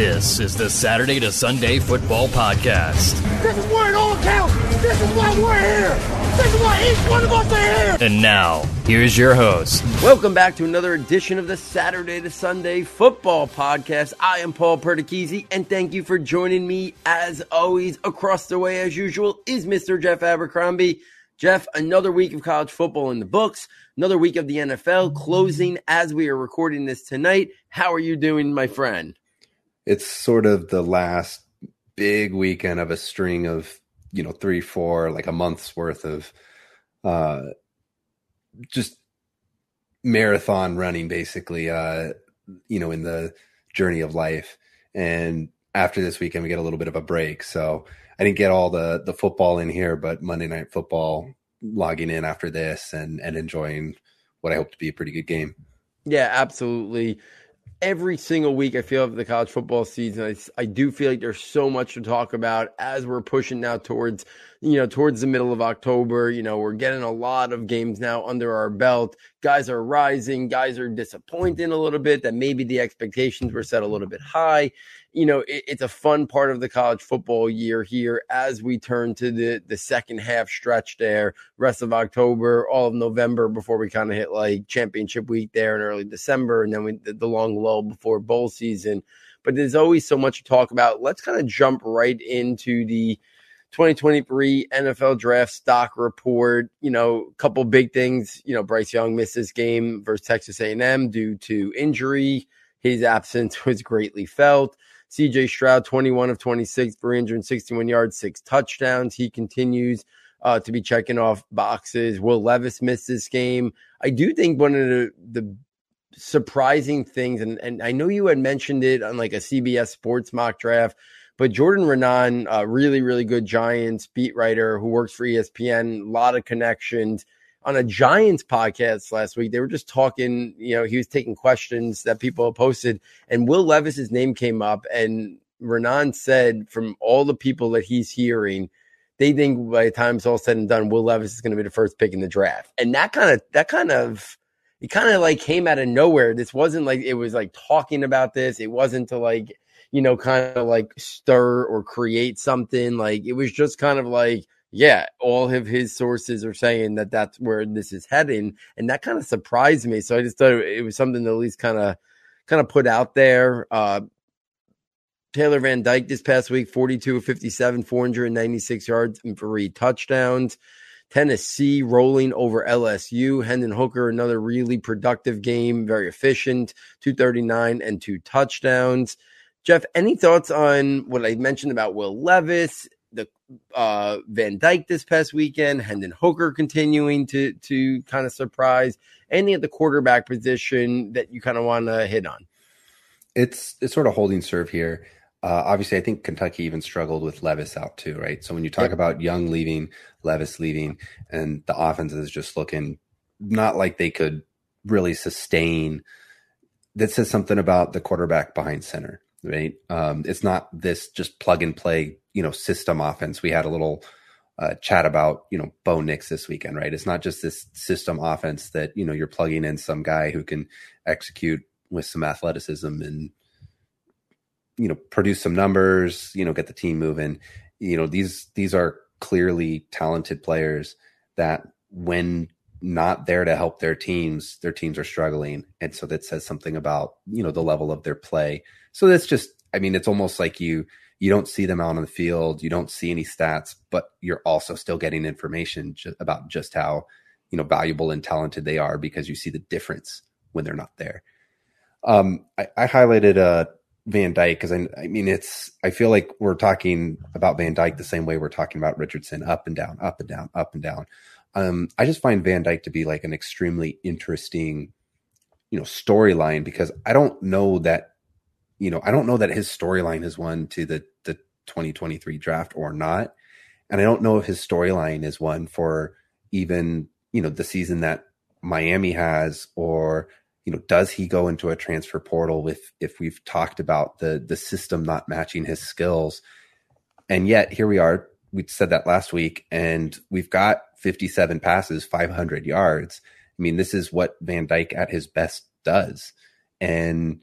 This is the Saturday to Sunday Football Podcast. This is where it all counts. This is why we're here. This is why each one of us are here. And now, here's your host. Welcome back to another edition of the Saturday to Sunday Football Podcast. I am Paul Perticchese, and thank you for joining me. As always, across the way, as usual, is Mr. Jeff Abercrombie. Jeff, another week of college football in the books, another week of the NFL closing as we are recording this tonight. How are you doing, my friend? It's sort of the last big weekend of a string of you know three four like a month's worth of uh just marathon running basically uh you know in the journey of life. And after this weekend we get a little bit of a break. So i didn't get all the the football in here but monday night football logging in after this and and enjoying what i hope to be a pretty good game. Yeah absolutely every single week I feel of the college football season, I, I do feel like there's so much to talk about as we're pushing now towards, you know, towards the middle of October. You know, we're getting a lot of games now under our belt. Guys are rising. Guys are disappointing a little bit that maybe the expectations were set a little bit high you know, it, it's a fun part of the college football year here as we turn to the the second half stretch there, rest of October, all of November before we kind of hit like championship week there in early December, and then we the, the long lull before bowl season. But there's always so much to talk about. Let's kind of jump right into the 2023 NFL draft stock report. You know, a couple big things. You know, Bryce Young missed this game versus Texas A&M due to injury. His absence was greatly felt. CJ Stroud, 21 of 26, 361 yards, six touchdowns. He continues uh, to be checking off boxes. Will Levis miss this game. I do think one of the, the surprising things, and, and I know you had mentioned it on like a CBS Sports mock draft, but Jordan Raanan, a really, really good Giants beat writer who works for ESPN, a lot of connections on a Giants podcast last week. They were just talking, you know, he was taking questions that people posted, and Will Levis's name came up, and Raanan said from all the people that he's hearing, they think by the time it's all said and done, Will Levis is going to be the first pick in the draft, and that kind of that kind of it kind of like came out of nowhere. This wasn't like it was like talking about this. It wasn't to like you know kind of like stir or create something. Like it was just kind of like yeah, all of his sources are saying that that's where this is heading, and that kind of surprised me. So I just thought it was something to at least kind of kind of put out there. Uh, Tyler Van Dyke this past week, 42 of 57, 496 yards and three touchdowns. Tennessee rolling over LSU. Hendon Hooker, another really productive game, very efficient, 239 and two touchdowns. Jeff, any thoughts on what I mentioned about Will Levis? The uh, Van Dyke this past weekend, Hendon Hooker continuing to to kind of surprise. Any of the quarterback position that you kind of want to hit on? It's it's sort of holding serve here. Uh, obviously, I think Kentucky even struggled with Levis out too, right? So when you talk about Young leaving, Levis leaving, and the offense is just looking not like they could really sustain. That says something about the quarterback behind center, right? Um, it's not this just plug and play you know system offense. We had a little uh, chat about you know Bo Nix this weekend, right? It's not just this system offense that you know you're plugging in some guy who can execute with some athleticism and you know produce some numbers, you know get the team moving. You know these these are clearly talented players that when not there to help their teams, their teams are struggling, and so that says something about you know the level of their play. So that's just, I mean, it's almost like you you don't see them out on the field, you don't see any stats, but you're also still getting information ju- about just how you know valuable and talented they are because you see the difference when they're not there. Um, I, I highlighted uh, Van Dyke because I, I mean it's I feel like we're talking about Van Dyke the same way we're talking about Richardson, up and down, up and down, up and down. Um, I just find Van Dyke to be like an extremely interesting, you know, storyline because I don't know that you know, I don't know that his storyline is one to the the 2023 draft or not. And I don't know if his storyline is one for even, you know, the season that Miami has or you know, does he go into a transfer portal with if we've talked about the the system not matching his skills? And yet here we are. We said that last week, and we've got 57 passes, 500 yards. I mean, this is what Van Dyke at his best does. And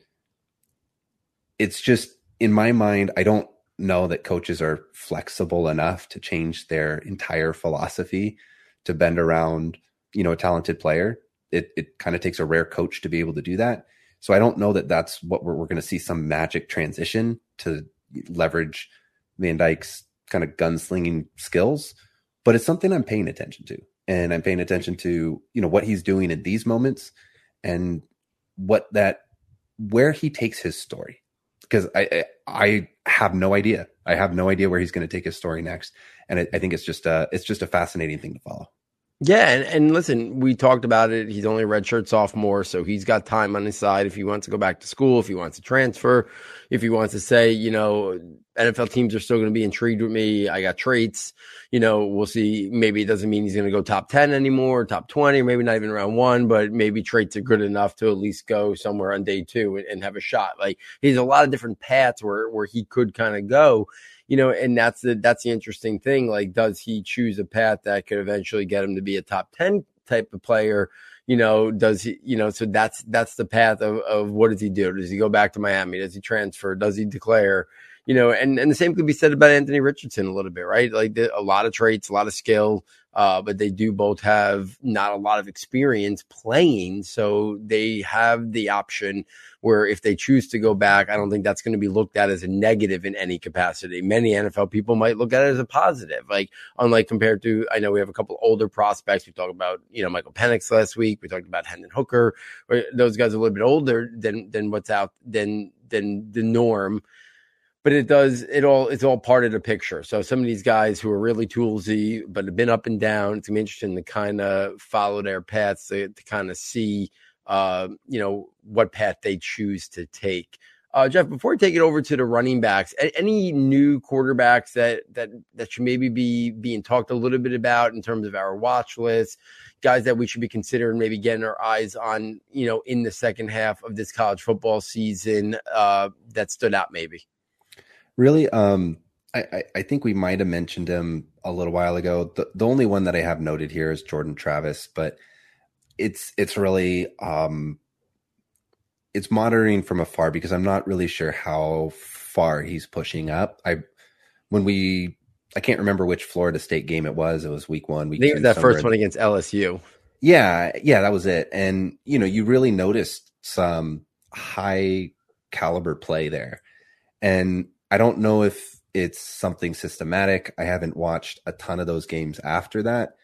it's just in my mind, I don't know that coaches are flexible enough to change their entire philosophy to bend around, you know, a talented player. It it kind of takes a rare coach to be able to do that. So I don't know that that's what we're, we're going to see some magic transition to leverage Van Dyke's kind of gunslinging skills, but it's something I'm paying attention to. And I'm paying attention to, you know, what he's doing in these moments and what that where he takes his story. Because I I have no idea. I have no idea where he's going to take his story next. And I, I think it's just a it's just a fascinating thing to follow. Yeah, and, and listen, we talked about it. He's only a redshirt sophomore, so he's got time on his side if he wants to go back to school, if he wants to transfer, if he wants to say, you know, NFL teams are still going to be intrigued with me. I got traits. You know, we'll see. Maybe it doesn't mean he's going to go top 10 anymore, top 20, maybe not even round one, but maybe traits are good enough to at least go somewhere on day two and, and have a shot. Like he's a lot of different paths where, where he could kind of go you know, and that's the that's the interesting thing. Like, does he choose a path that could eventually get him to be a top ten type of player? You know, does he? You know, so that's that's the path of of what does he do? Does he go back to Miami? Does he transfer? Does he declare? You know, and and the same could be said about Anthony Richardson a little bit, right? Like the, a lot of traits, a lot of skill, uh, but they do both have not a lot of experience playing. So they have the option where if they choose to go back, I don't think that's going to be looked at as a negative in any capacity. Many NFL people might look at it as a positive, like unlike compared to, I know we have a couple older prospects. We talked about, you know, Michael Penix last week. We talked about Hendon Hooker. Those guys are a little bit older than, than what's out, than, than the norm but it does it all it's all part of the picture. So some of these guys who are really toolsy but have been up and down, it's interesting to kind of follow their paths to, to kind of see uh, you know what path they choose to take. Uh, Jeff, before we take it over to the running backs, any new quarterbacks that that that should maybe be being talked a little bit about in terms of our watch list, guys that we should be considering maybe getting our eyes on, you know, in the second half of this college football season uh, that stood out maybe. Really, um, I, I think we might have mentioned him a little while ago. The, the only one that I have noted here is Jordan Travis, but it's it's really um, it's monitoring from afar because I'm not really sure how far he's pushing up. I when we I can't remember which Florida State game it was. It was week one. Week I that first one against LSU. Yeah, yeah, that was it. And you know, you really noticed some high caliber play there. And I don't know if it's something systematic. I haven't watched a ton of those games after that,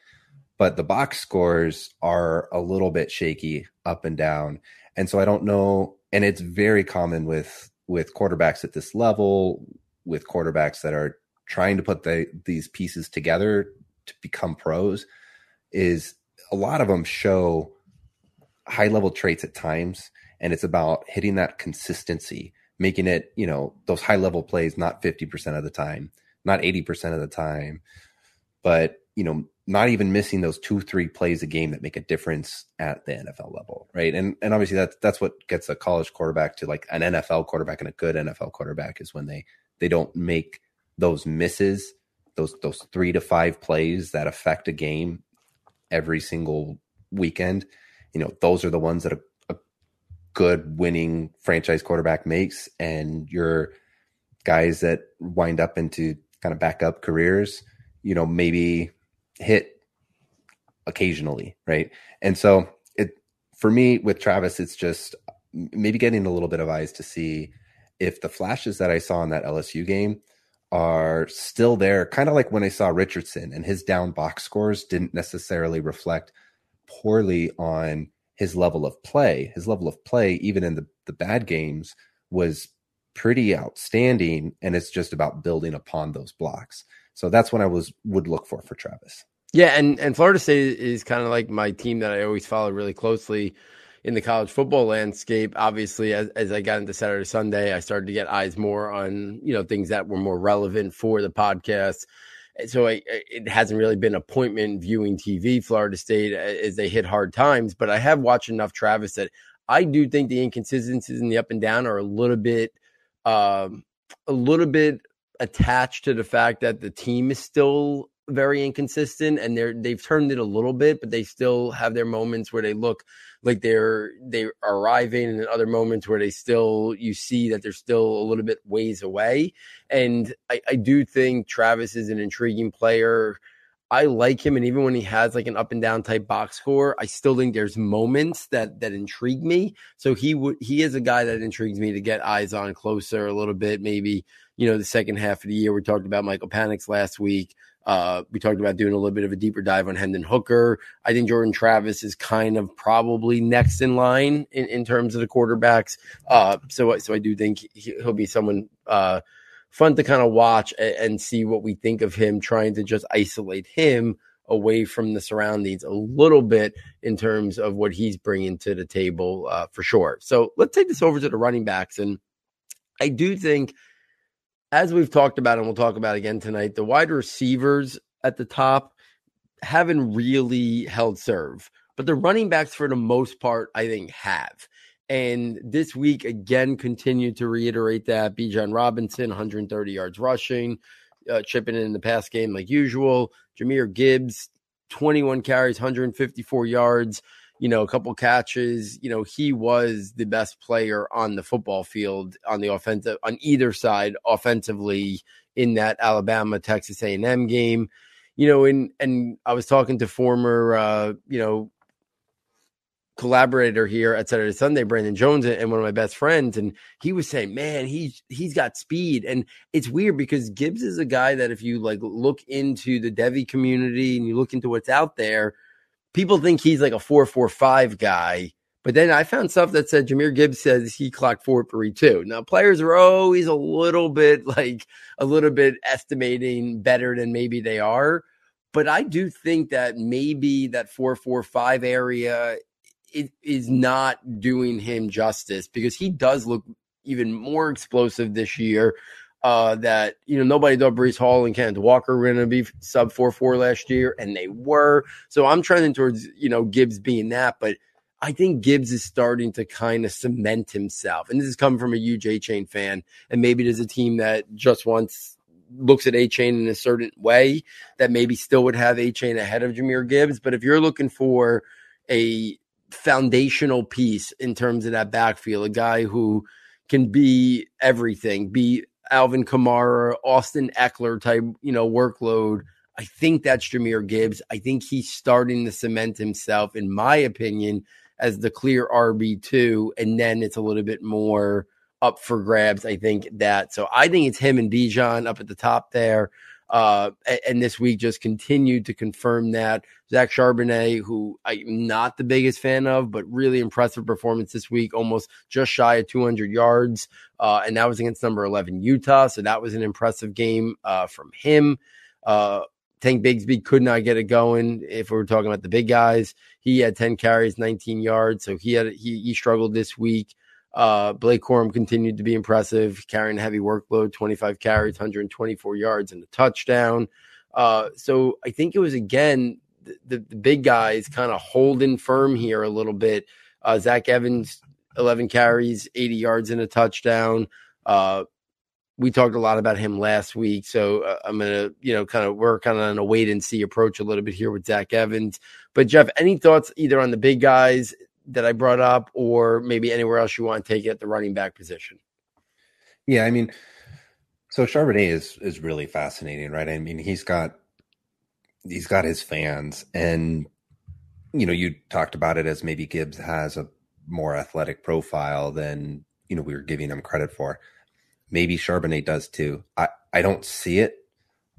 but the box scores are a little bit shaky up and down. And so I don't know and it's very common with with quarterbacks at this level with quarterbacks that are trying to put the, these pieces together to become pros is a lot of them show high level traits at times and it's about hitting that consistency making it, you know, those high level plays not 50% of the time, not 80% of the time, but, you know, not even missing those two, three plays a game that make a difference at the NFL level. Right. And and obviously that's that's what gets a college quarterback to like an NFL quarterback and a good NFL quarterback is when they they don't make those misses, those those three to five plays that affect a game every single weekend. You know, those are the ones that a, good winning franchise quarterback makes and your guys that wind up into kind of backup careers, you know, maybe hit occasionally, right? And so it for me with Travis, it's just maybe getting a little bit of eyes to see if the flashes that I saw in that LSU game are still there, kind of like when I saw Richardson and his down box scores didn't necessarily reflect poorly on his level of play. His level of play, even in the, the bad games, was pretty outstanding. And it's just about building upon those blocks. So that's what I was would look for for Travis. Yeah, and and Florida State is kind of like my team that I always follow really closely in the college football landscape. Obviously, as, as I got into Saturday Sunday, I started to get eyes more on you know things that were more relevant for the podcast so I, it hasn't really been appointment viewing TV Florida State as they hit hard times. But I have watched enough Travis that I do think the inconsistencies in the up and down are a little bit, um, a little bit attached to the fact that the team is still very inconsistent and they're they've turned it a little bit, but they still have their moments where they look like they're they are arriving and other moments where they still you see that they're still a little bit ways away. And I, I do think Travis is an intriguing player. I like him, and even when he has like an up and down type box score, I still think there's moments that that intrigue me. So he would he is a guy that intrigues me to get eyes on closer a little bit. Maybe you know the second half of the year. We talked about Michael Penix last week. Uh, we talked about doing a little bit of a deeper dive on Hendon Hooker. I think Jordan Travis is kind of probably next in line in, in terms of the quarterbacks. Uh, so, so I do think he'll be someone uh, fun to kind of watch and, and see what we think of him trying to just isolate him away from the surroundings a little bit in terms of what he's bringing to the table uh, for sure. So let's take this over to the running backs. And I do think – as we've talked about and we'll talk about again tonight, the wide receivers at the top haven't really held serve, but the running backs, for the most part, I think have. And this week, again, continued to reiterate that. Bijan Robinson, 130 yards rushing, uh, chipping in the pass game like usual. Jahmyr Gibbs, 21 carries, 154 yards you know, a couple catches. You know, he was the best player on the football field on the offensive on either side offensively in that Alabama Texas A&M game. You know, and and I was talking to former uh, you know, collaborator here at Saturday Sunday, Brandon Jones, and one of my best friends, and he was saying, "Man, he's he's got speed." And it's weird because Gibbs is a guy that if you like look into the Devy community and you look into what's out there, people think he's like a 445 guy. But then I found stuff that said Jahmyr Gibbs says he clocked four three two. Now players are always a little bit like a little bit estimating better than maybe they are. But I do think that maybe that four four five area it is not doing him justice because he does look even more explosive this year uh, that you know nobody thought Breece Hall and Kenneth Walker were going to be sub four four last year, and they were. So I'm trending towards you know Gibbs being that, but I think Gibbs is starting to kind of cement himself, and this is coming from a huge Chain fan, and maybe there's a team that just wants looks at A Chain in a certain way that maybe still would have A Chain ahead of Jahmyr Gibbs, but if you're looking for a foundational piece in terms of that backfield, a guy who can be everything, be Alvin Kamara, Austin Ekeler type, you know, workload. I think that's Jahmyr Gibbs. I think he's starting to cement himself, in my opinion, as the clear RB2. And then it's a little bit more up for grabs. I think that. So I think it's him and Bijan up at the top there. Uh, and this week just continued to confirm that. Zach Charbonnet, who I'm not the biggest fan of, but really impressive performance this week, almost just shy of 200 yards. Uh, and that was against number 11 Utah. So that was an impressive game uh, from him. Uh, Tank Bigsby could not get it going. If we are talking about the big guys, he had 10 carries, 19 yards. So he had he, he struggled this week. Uh, Blake Corum continued to be impressive, carrying a heavy workload, 25 carries, 124 yards, and a touchdown. Uh, so I think it was again the, the, the big guys kind of holding firm here a little bit. Uh, Zach Evans, 11 carries, 80 yards, and a touchdown. Uh, we talked a lot about him last week, so uh, I'm gonna, you know, kind of we're kind of on a wait and see approach a little bit here with Zach Evans. But Jeff, any thoughts either on the big guys that I brought up, or maybe anywhere else you want to take it at the running back position? Yeah, I mean, so Charbonnet is is really fascinating, right? I mean, he's got he's got his fans, and you know, you talked about it as maybe Gibbs has a more athletic profile than you know we were giving him credit for. Maybe Charbonnet does too. I I don't see it,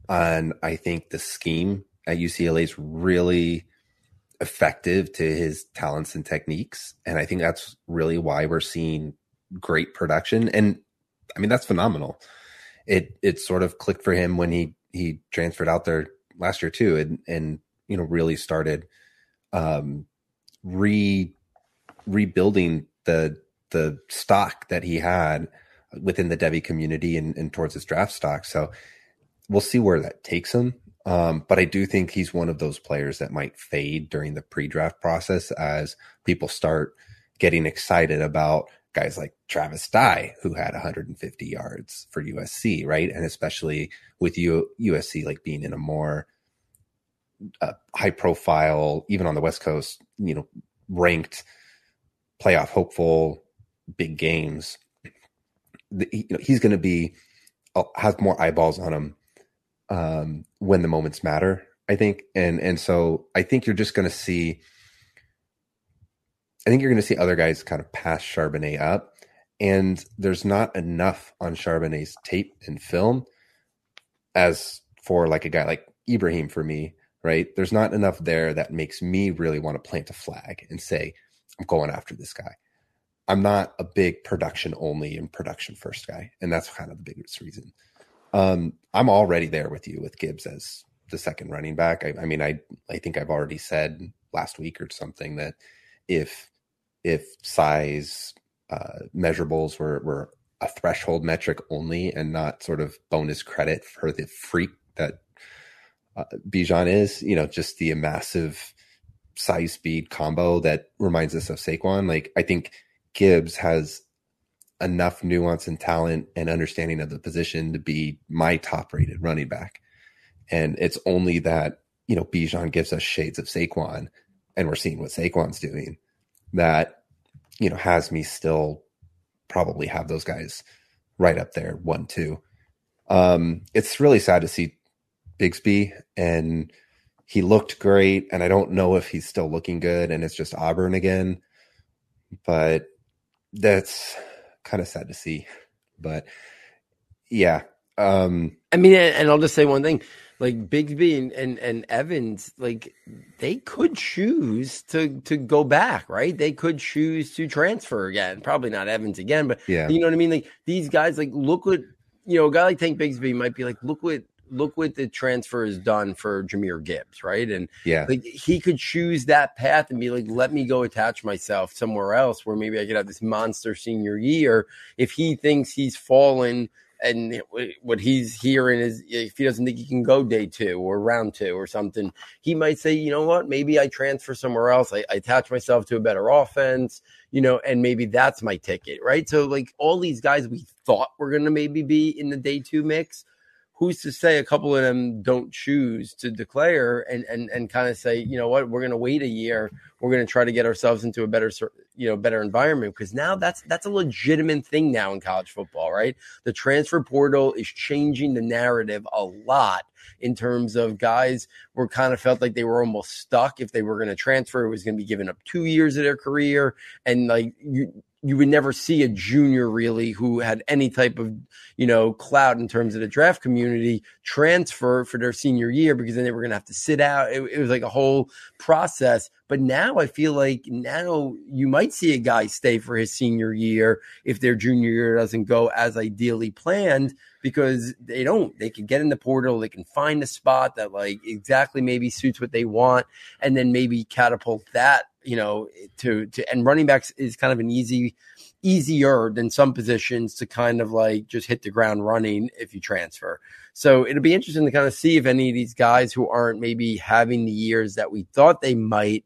and I think the scheme at UCLA is really effective to his talents and techniques. And I think that's really why we're seeing great production. And I mean, that's phenomenal. It it sort of clicked for him when he he transferred out there last year too, and and you know really started um re rebuilding the the stock that he had within the Devy community and, and towards his draft stock. So we'll see where that takes him. Um, but I do think he's one of those players that might fade during the pre-draft process as people start getting excited about guys like Travis Dye, who had 150 yards for USC, right? And especially with U- USC like being in a more uh, high profile, even on the West Coast, you know, ranked playoff hopeful, big games. The, you know, he's going to be uh, more eyeballs on him um, when the moments matter. I think, and and so I think you're just going to see. I think you're going to see other guys kind of pass Charbonnet up, and there's not enough on Charbonnet's tape and film as for like a guy like Ibrahim for me, right? There's not enough there that makes me really want to plant a flag and say, I'm going after this guy. I'm not a big production only and production first guy. And that's kind of the biggest reason. Um, I'm already there with you with Gibbs as the second running back. I, I mean, I, I think I've already said last week or something that if, if size, uh, measurables were, were a threshold metric only and not sort of bonus credit for the freak that uh, Bijan is, you know, just the massive size speed combo that reminds us of Saquon. Like I think Gibbs has enough nuance and talent and understanding of the position to be my top rated running back. And it's only that, you know, Bijan gives us shades of Saquon and we're seeing what Saquon's doing that, you know, has me still probably have those guys right up there, one, two. Um, it's really sad to see Bigsby and he looked great. And I don't know if he's still looking good and it's just Auburn again, but that's kind of sad to see. But yeah. Um, I mean, and I'll just say one thing like Bigsby and, and, and Evans, like they could choose to to go back, right? They could choose to transfer again. Probably not Evans again, but yeah, you know what I mean. Like these guys, like look what you know, a guy like Tank Bigsby might be like, look what look what the transfer has done for Jahmyr Gibbs, right? And yeah, like he could choose that path and be like, let me go attach myself somewhere else where maybe I could have this monster senior year. If he thinks he's fallen and what he's hearing is if he doesn't think he can go day two or round two or something, he might say, you know what, maybe I transfer somewhere else. I, I attach myself to a better offense, you know, and maybe that's my ticket, right? So like all these guys we thought were going to maybe be in the day two mix who's to say a couple of them don't choose to declare and and and kind of say, you know what, we're going to wait a year. We're going to try to get ourselves into a better, you know, better environment because now that's that's a legitimate thing now in college football, right? The transfer portal is changing the narrative a lot in terms of guys were kind of felt like they were almost stuck if they were going to transfer. It was going to be given up two years of their career, and like you you would never see a junior really who had any type of you know clout in terms of the draft community transfer for their senior year because then they were going to have to sit out. It, it, was like a whole process. But now i feel like now you might see a guy stay for his senior year if their junior year doesn't go as ideally planned because they don't. They can get in the portal. They can find a spot that like exactly maybe suits what they want and then maybe catapult that you know, to to and running backs is kind of an easy easier than some positions to kind of like just hit the ground running if you transfer. So it'll be interesting to kind of see if any of these guys who aren't maybe having the years that we thought they might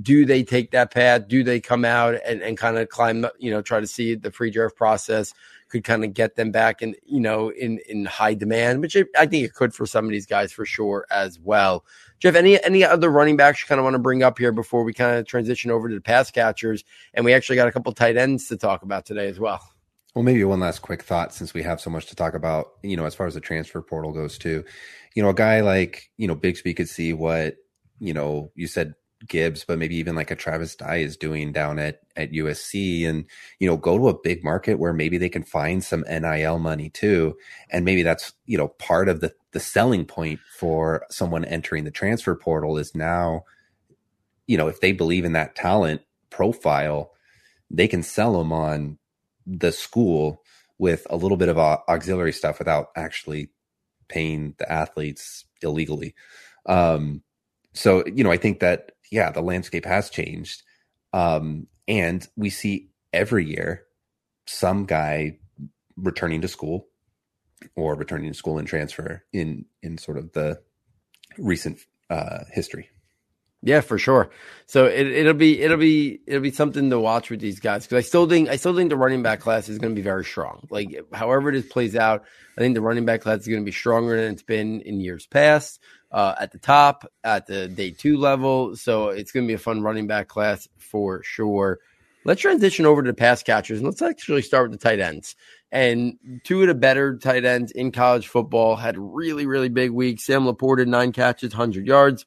do they take that path? Do they come out and, and kind of climb, you know, try to see the free draft process could kind of get them back in, you know, in, in high demand, which I think it could for some of these guys for sure as well. Jeff, any any other running backs you kind of want to bring up here before we kind of transition over to the pass catchers? And we actually got a couple tight ends to talk about today as well. Well, maybe one last quick thought since we have so much to talk about, you know, as far as the transfer portal goes too. You know, a guy like, you know, Bigsby could see what, you know, you said Gibbs, but maybe even like a Travis Dye is doing down at at USC, and you know, go to a big market where maybe they can find some NIL money too, and maybe that's you know part of the the selling point for someone entering the transfer portal is now, you know, if they believe in that talent profile, they can sell them on the school with a little bit of auxiliary stuff without actually paying the athletes illegally. Um, so you know, I think that yeah, the landscape has changed. Um, and we see every year some guy returning to school or returning to school and transfer in in sort of the recent uh, history. Yeah, for sure. So it, it'll be it'll be it'll be something to watch with these guys because I still think I still think the running back class is going to be very strong. Like however this plays out, I think the running back class is going to be stronger than it's been in years past. Uh, at the top at the day two level. So it's going to be a fun running back class for sure. Let's transition over to the pass catchers and let's actually start with the tight ends. And two of the better tight ends in college football had really, really big weeks. Sam LaPorta, nine catches, 100 yards.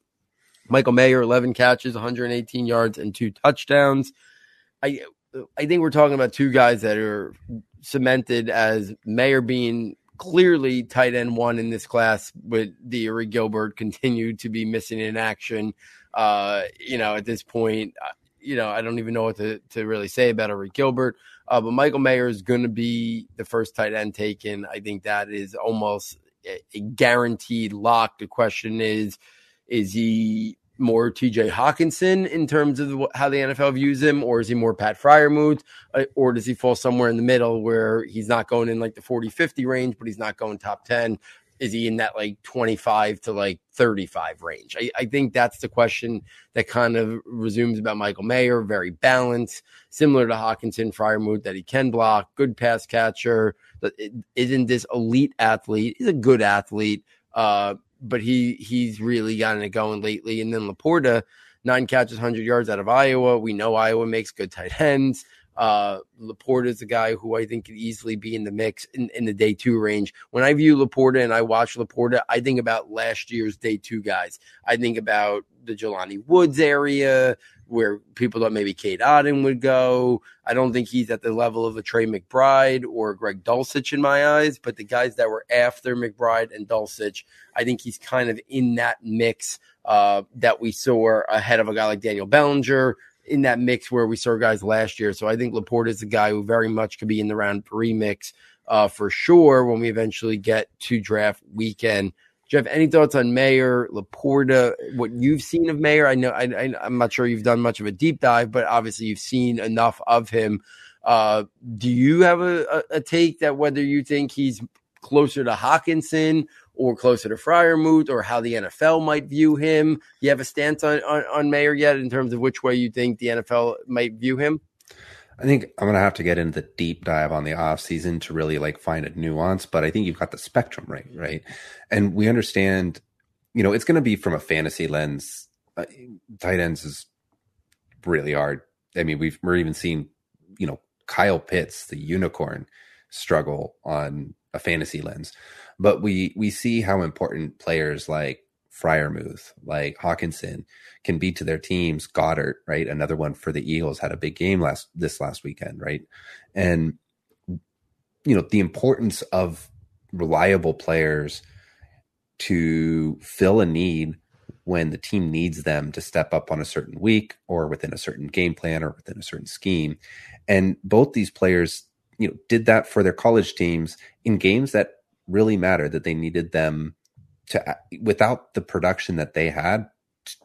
Michael Mayer, 11 catches, 118 yards, and two touchdowns. I I think we're talking about two guys that are cemented as Mayer being clearly tight end one in this class, but the Arik Gilbert continued to be missing in action. Uh, you know, at this point, uh, you know, I don't even know what to, to really say about Arik Gilbert. Uh, but Michael Mayer is going to be the first tight end taken. I think that is almost a guaranteed lock. The question is, is he more TJ Hockenson in terms of how the NFL views him, or is he more Pat Freiermuth, uh, or does he fall somewhere in the middle where he's not going in like the 40 50 range, but he's not going top 10? Is he in that like 25 to like 35 range? I, I think that's the question that kind of resumes about Michael Mayer. Very balanced, similar to Hockenson, Freiermuth, that he can block, good pass catcher. Isn't this elite athlete? He's a good athlete. Uh, but he he's really gotten it going lately. And then LaPorta, nine catches, hundred yards out of Iowa. We know Iowa makes good tight ends. Uh, LaPorta is a guy who I think could easily be in the mix in, in the day two range. When I view LaPorta and I watch LaPorta, I think about last year's day two guys. I think about the Jelani Woods area where people thought maybe Cade Otton would go. I don't think he's at the level of a Trey McBride or Greg Dulcich in my eyes, but the guys that were after McBride and Dulcich, I think he's kind of in that mix uh, that we saw ahead of a guy like Daniel Bellinger, in that mix where we saw guys last year. So I think LaPorta is a guy who very much could be in the round three mix uh, for sure when we eventually get to draft weekend. Jeff, any thoughts on Mayer LaPorta, what you've seen of Mayer? I know I, am not sure you've done much of a deep dive, but obviously you've seen enough of him. Uh, do you have a, a, a, take that whether you think he's closer to Hockenson or closer to Freiermuth or how the NFL might view him? Do you have a stance on, on, on Mayer yet in terms of which way you think the NFL might view him? I think I'm gonna have to get into the deep dive on the off season to really like find a nuance, but I think you've got the spectrum right, right? And we understand, you know, it's gonna be from a fantasy lens. Uh, tight ends is really hard. I mean, we've we're even seeing, you know, Kyle Pitts, the unicorn, struggle on a fantasy lens, but we we see how important players like Freiermuth, like Hockenson, can be to their teams. Goedert, right? Another one for the Eagles had a big game last this last weekend, right? And you know the importance of reliable players to fill a need when the team needs them to step up on a certain week or within a certain game plan or within a certain scheme. And both these players, you know, did that for their college teams in games that really mattered that they needed them to without the production that they had,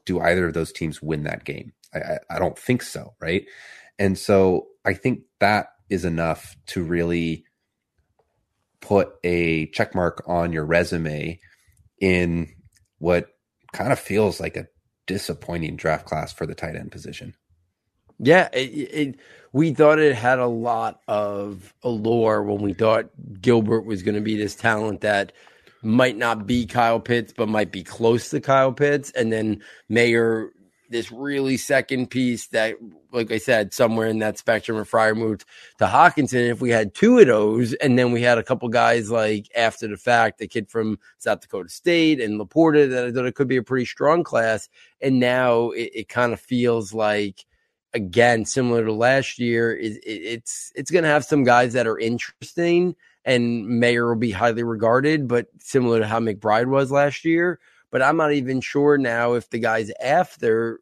do either of those teams win that game? I, I, don't think so, right? And so I think that is enough to really put a check mark on your resume in what kind of feels like a disappointing draft class for the tight end position. Yeah, it, it, we thought it had a lot of allure when we thought Gilbert was going to be this talent that might not be Kyle Pitts, but might be close to Kyle Pitts. And then Mayer, this really second piece that, like I said, somewhere in that spectrum of Freiermuth to Hockenson. If we had two of those, and then we had a couple guys like after the fact, the kid from South Dakota State and LaPorta, that I thought it could be a pretty strong class. And now it, it kind of feels like, again, similar to last year, it, it's it's going to have some guys that are interesting and Mayer will be highly regarded, but similar to how McBride was last year. But I'm not even sure now if the guys after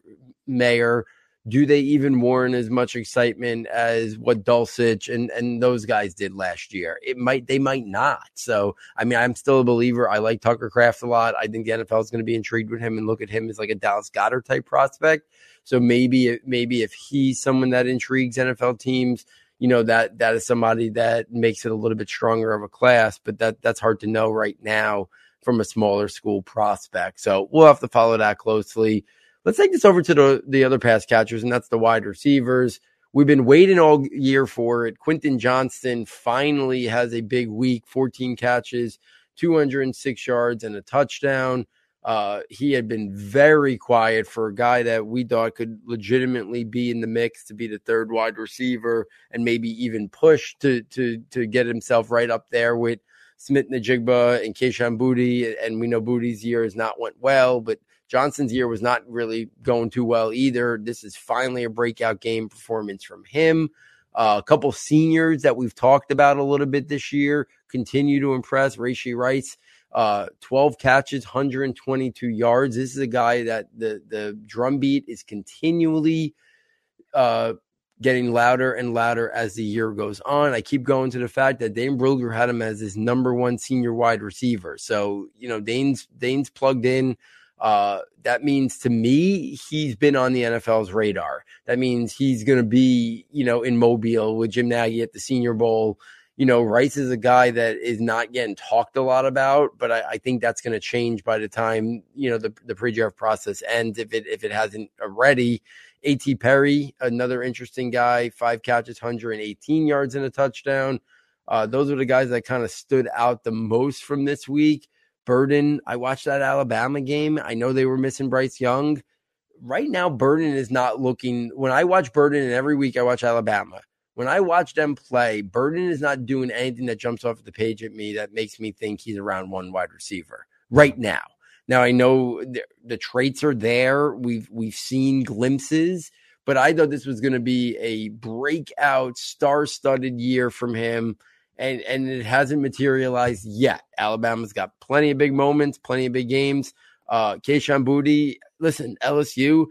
Mayer do they even warrant as much excitement as what Dulcich and, and those guys did last year? It might they might not. So I mean, I'm still a believer. I like Tucker Kraft a lot. I think the NFL is going to be intrigued with him and look at him as like a Dallas Goedert type prospect. So maybe maybe if he's someone that intrigues NFL teams, you know that that is somebody that makes it a little bit stronger of a class, but that that's hard to know right now from a smaller school prospect. So we'll have to follow that closely. Let's take this over to the the other pass catchers, and that's the wide receivers. We've been waiting all year for it. Quentin Johnston finally has a big week 14 catches, 206 yards, and a touchdown. Uh, he had been very quiet for a guy that we thought could legitimately be in the mix to be the third wide receiver and maybe even push to to to get himself right up there with Smith-Njigba and Kayshon Boutte. And we know Boutte's year has not went well, but Johnson's year was not really going too well either. This is finally a breakout game performance from him. Uh, a couple seniors that we've talked about a little bit this year continue to impress. Rashee Rice uh, 12 catches, 122 yards. This is a guy that the the drumbeat is continually uh, getting louder and louder as the year goes on. I keep going to the fact that Dane Brugler had him as his number one senior wide receiver. So you know Dane's Dane's plugged in. Uh, that means to me he's been on the NFL's radar. That means he's going to be you know in Mobile with Jim Nagy at the Senior Bowl you know, Rice is a guy that is not getting talked a lot about, but I, I think that's going to change by the time you know the the pre-draft process ends. If it if it hasn't already, A.T. Perry, another interesting guy, five catches, 118 yards and a touchdown. Uh, those are the guys that kind of stood out the most from this week. Burton, I watched that Alabama game. I know they were missing Bryce Young. Right now, Burton is not looking. When I watch Burton, and every week I watch Alabama, when I watch them play, Burton is not doing anything that jumps off the page at me that makes me think he's around one wide receiver right now. Now I know the, the traits are there. We've we've seen glimpses, but I thought this was going to be a breakout, star-studded year from him, and and it hasn't materialized yet. Alabama's got plenty of big moments, plenty of big games. Uh, Kayshon Boutte, listen, LSU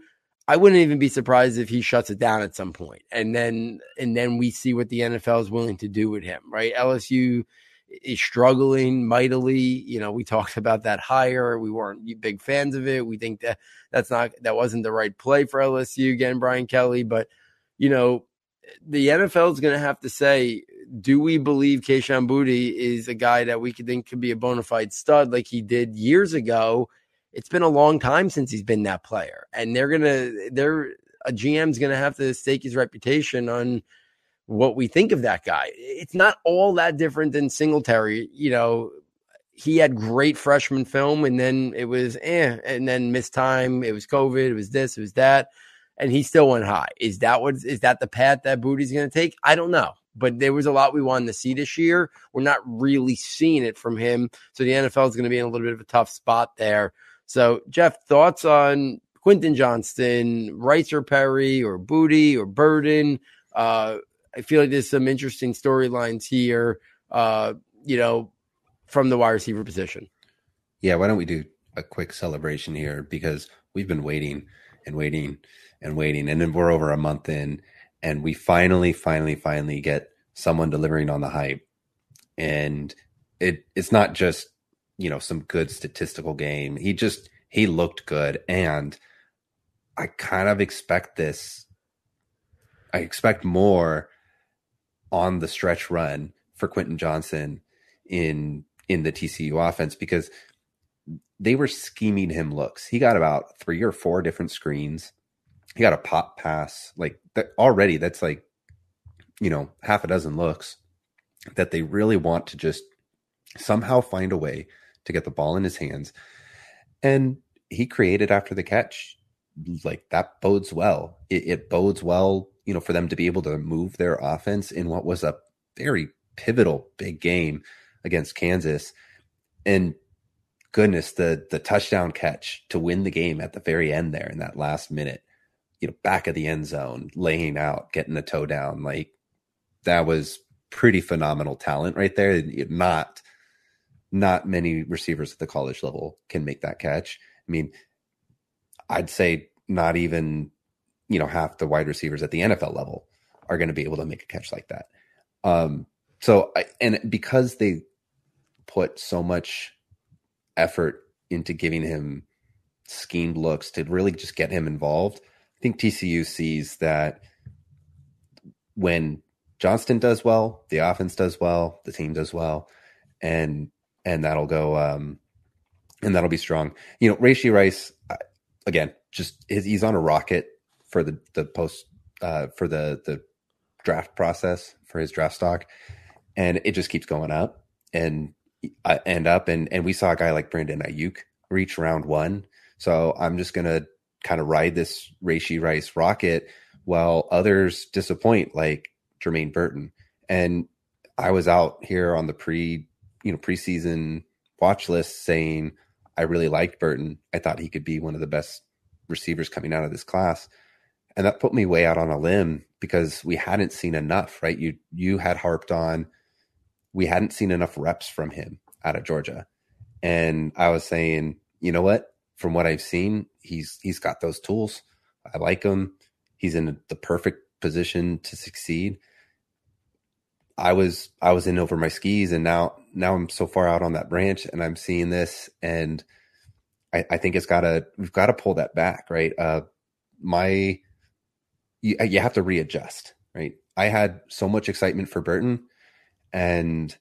I wouldn't even be surprised if he shuts it down at some point, and then and then we see what the NFL is willing to do with him. Right? LSU is struggling mightily. You know, we talked about that hire. We weren't big fans of it. We think that that's not that wasn't the right play for LSU again, Brian Kelly. But you know, the NFL is going to have to say, do we believe Kayshon Boutte is a guy that we could think could be a bona fide stud like he did years ago? It's been a long time since he's been that player, and they're gonna they're a GM's gonna have to stake his reputation on what we think of that guy. It's not all that different than Singletary. You know, he had great freshman film, and then it was eh, and then missed time. It was COVID. It was this. It was that, and he still went high. Is that what is that the path that Boutte's going to take? I don't know. But there was a lot we wanted to see this year. We're not really seeing it from him. So the NFL is going to be in a little bit of a tough spot there. So, Jeff, thoughts on Quentin Johnston, Rice or Perry or Boutte or Burton? Uh, I feel like there's some interesting storylines here, uh, you know, from the wide receiver position. Yeah, why don't we do a quick celebration here because we've been waiting and waiting and waiting, and then we're over a month in, and we finally, finally, finally get someone delivering on the hype, and it it's not just you know some good statistical game. He just he looked good, and I kind of expect this. I expect more on the stretch run for Quentin Johnston in in the TCU offense because they were scheming him looks. He got about three or four different screens. He got a pop pass like that already. That's like you know half a dozen looks that they really want to just somehow find a way to get the ball in his hands. And he created after the catch. Like that bodes well. It, it bodes well, you know, for them to be able to move their offense in what was a very pivotal big game against Kansas. And goodness, the the touchdown catch to win the game at the very end there in that last minute, you know, back of the end zone, laying out, getting the toe down, like that was pretty phenomenal talent right there. Not not many receivers at the college level can make that catch. I mean, I'd say not even, you know, half the wide receivers at the NFL level are going to be able to make a catch like that. Um, so, I, and because they put so much effort into giving him schemed looks to really just get him involved, I think TCU sees that when Johnston does well, the offense does well, the team does well, and and that'll go um, and that'll be strong. You know, Rashee Rice again, just he's on a rocket for the the post uh, for the the draft process for his draft stock, and it just keeps going up and uh, and up. And and we saw a guy like Brandon Aiyuk reach round one. So I'm just gonna kind of ride this Rashee Rice rocket while others disappoint, like Jermaine Burton. And I was out here on the pre, you know, preseason watch list saying I really liked Burton. I thought he could be one of the best receivers coming out of this class. And that put me way out on a limb because we hadn't seen enough, right? You you had harped on we hadn't seen enough reps from him out of Georgia. And I was saying, you know what? From what I've seen, he's he's got those tools. I like him. He's in the perfect position to succeed. I was I was in over my skis and now now I'm so far out on that branch and I'm seeing this and I, I think it's gotta we've got to pull that back, right? Uh my you, you have to readjust, right? I had so much excitement for Burton and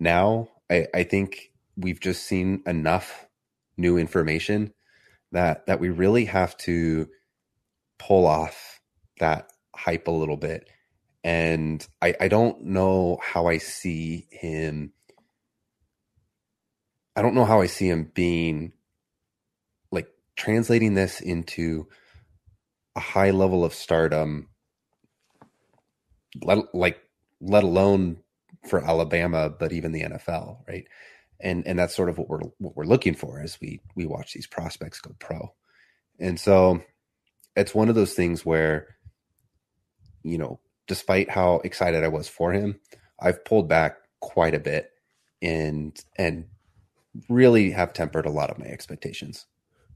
now I, I think we've just seen enough new information that that we really have to pull off that hype a little bit. And I, I don't know how I see him. I don't know how I see him being like translating this into a high level of stardom, let, like let alone for Alabama, but even the NFL, right? And and that's sort of what we're what we're looking for as we we watch these prospects go pro. And so it's one of those things where, you know, despite how excited I was for him, I've pulled back quite a bit and and really have tempered a lot of my expectations.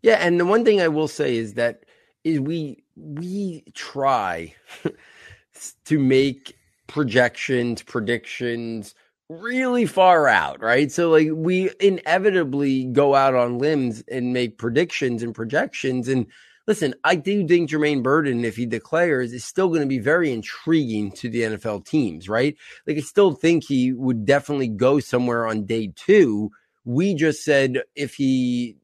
Yeah, and the one thing I will say is that is we we try to make projections, predictions really far out, right? So like we inevitably go out on limbs and make predictions and projections. And listen, I do think Jermaine Burton, if he declares, is still going to be very intriguing to the NFL teams, right? Like I still think he would definitely go somewhere on day two. We just said if he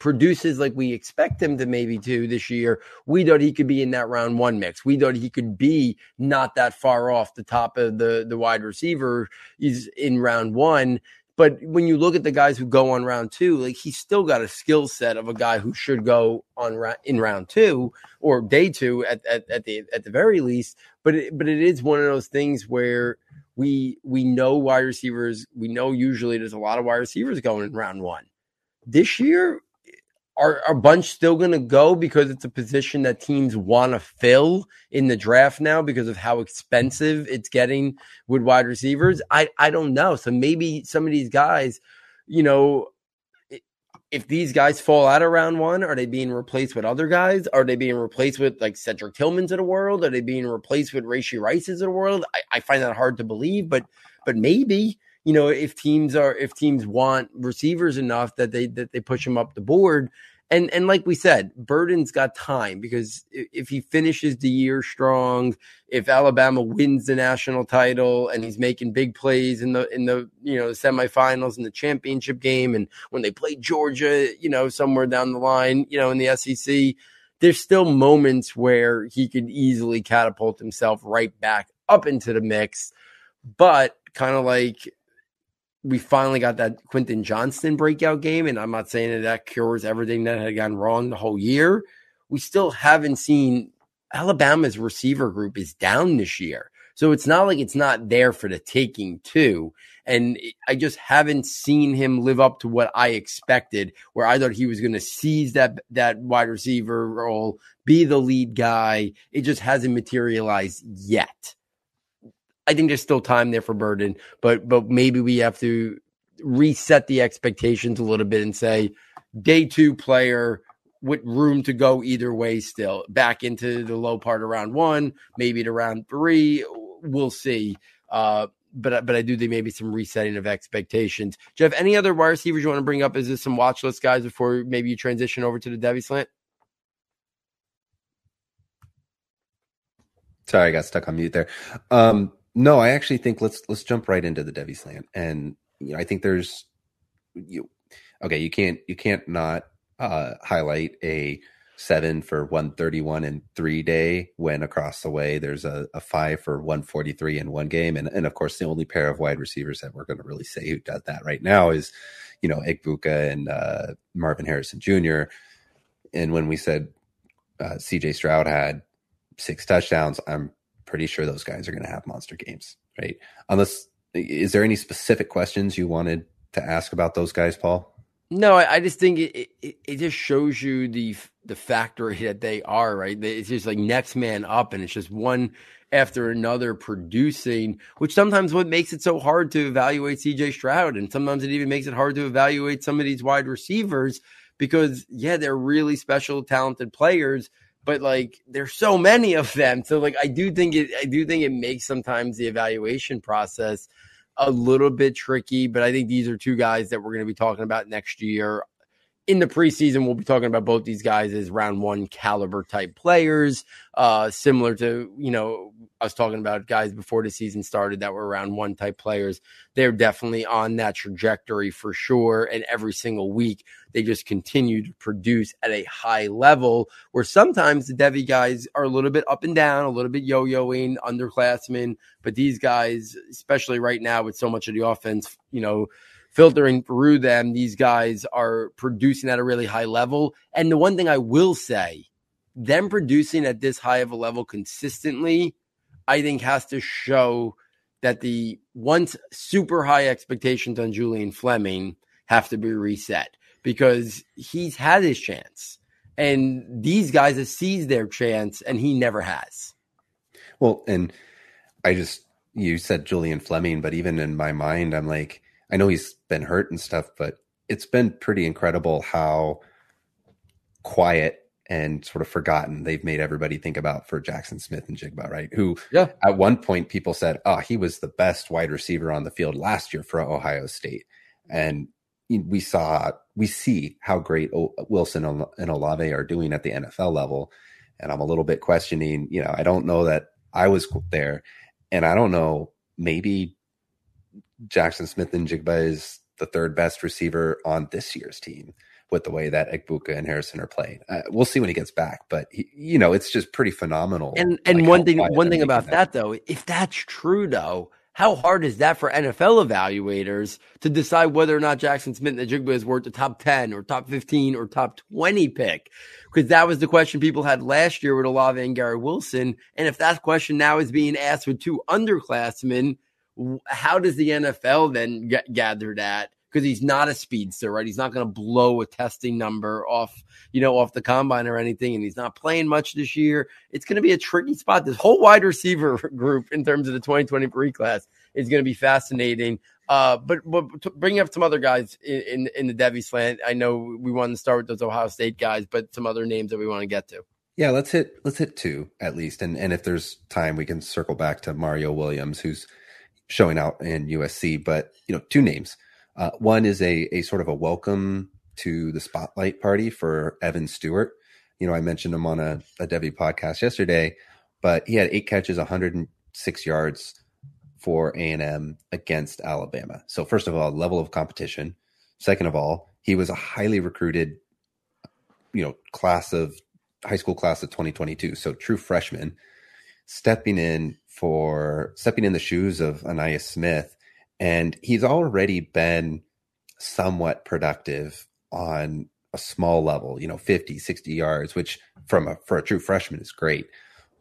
produces like we expect him to maybe do this year, we thought he could be in that round one mix. We thought he could be not that far off the top of the the wide receiver. He's in round one. But when you look at the guys who go on round two, like he's still got a skill set of a guy who should go on ra- in round two or day two at, at, at the at the very least. But it, but it is one of those things where we we know wide receivers. We know usually there's a lot of wide receivers going in round one. This year, are a bunch still going to go because it's a position that teams want to fill in the draft now because of how expensive it's getting with wide receivers? I, I don't know. So maybe some of these guys, you know, if these guys fall out of round one, are they being replaced with other guys? Are they being replaced with like Cedric Tillmans of the world? Are they being replaced with Rashee Rice's of the world? I, I find that hard to believe, but but maybe you know, if teams are if teams want receivers enough that they that they push them up the board. And and like we said, Burton's got time because if he finishes the year strong, if Alabama wins the national title and he's making big plays in the in the you know the semifinals and the championship game, and when they play Georgia, you know somewhere down the line, you know in the SEC, there's still moments where he could easily catapult himself right back up into the mix. But kind of like we finally got that Quentin Johnston breakout game, and I'm not saying that that cures everything that had gone wrong the whole year. We still haven't seen Alabama's receiver group is down this year. So it's not like it's not there for the taking too. And I just haven't seen him live up to what I expected, where I thought he was going to seize that that wide receiver role, be the lead guy. It just hasn't materialized yet. I think there's still time there for Burton, but but maybe we have to reset the expectations a little bit and say day two player with room to go either way still back into the low part of round one, maybe to round three. We'll see. Uh, but but I do think maybe some resetting of expectations. Jeff, any other wide receivers you want to bring up? Is this some watch list guys before maybe you transition over to the Devy slant? Sorry, I got stuck on mute there. Um, no, I actually think let's let's jump right into the Devy slant, and you know I think there's you okay you can't you can't not uh, highlight a seven for 131 and three day when across the way there's a, a five for 143 in one game. And, and of course, the only pair of wide receivers that we're going to really say who does that right now is, you know, Egbuka and uh, Marvin Harrison Jr. And when we said uh, CJ Stroud had six touchdowns, I'm pretty sure those guys are going to have monster games, right? Unless, is there any specific questions you wanted to ask about those guys, Paul? No, I, I just think it, it, it just shows you the the factory that they are, right? It's just like next man up, and it's just one after another producing, which sometimes what makes it so hard to evaluate CJ Stroud, and sometimes it even makes it hard to evaluate some of these wide receivers because yeah, they're really special, talented players, but like there's so many of them. So like I do think it, I do think it makes sometimes the evaluation process a little bit tricky, but I think these are two guys that we're going to be talking about next year. In the preseason, we'll be talking about both these guys as round one caliber type players, uh, similar to, you know, I was talking about guys before the season started that were around one type players. They're definitely on that trajectory for sure. And every single week, they just continue to produce at a high level where sometimes the Devy guys are a little bit up and down, a little bit yo yoing, underclassmen. But these guys, especially right now with so much of the offense, you know, filtering through them, these guys are producing at a really high level. And the one thing I will say, them producing at this high of a level consistently, I think has to show that the once super high expectations on Julian Fleming have to be reset because he's had his chance. And these guys have seized their chance and he never has. Well, and I just, you said Julian Fleming, but even in my mind, I'm like, I know he's been hurt and stuff, but it's been pretty incredible how quiet and sort of forgotten they've made everybody think about for Jaxon Smith-Njigba, right? Who yeah. at one point people said, oh, he was the best wide receiver on the field last year for Ohio State. And we saw we see how great Wilson and Olave are doing at the NFL level, and I'm a little bit questioning. You know, I don't know that I was there, and I don't know maybe Jaxon Smith-Njigba is the third best receiver on this year's team with the way that Egbuka and Harrison are playing. Uh, we'll see when he gets back, but he, you know, it's just pretty phenomenal. And and like one thing one thing about that though, if that's true though, how hard is that for NFL evaluators to decide whether or not Jaxon Smith-Njigba is worth the top 10 or top 15 or top 20 pick? Because that was the question people had last year with Olave and Garrett Wilson. And if that question now is being asked with two underclassmen, how does the NFL then gather that? because he's not a speedster, right? He's not going to blow a testing number off, you know, off the combine or anything, and he's not playing much this year. It's going to be a tricky spot. This whole wide receiver group in terms of the 2023 class is going to be fascinating. Uh, but, but bringing up some other guys in, in, in the Devy slant, I know we want to start with those Ohio State guys, but some other names that we want to get to. Yeah, let's hit let's hit two at least, and and if there's time, we can circle back to Mario Williams, who's showing out in USC. But you know, two names. Uh, one is a a sort of a welcome to the spotlight party for Evan Stewart. You know, I mentioned him on a, a Devy podcast yesterday, but he had eight catches, 106 yards for A&M against Alabama. So first of all, level of competition. Second of all, he was a highly recruited, you know, class of high school class of 2022. So true freshman stepping in for stepping in the shoes of Ainias Smith and he's already been somewhat productive on a small level, you know, 50, 60 yards, which from a for a true freshman is great.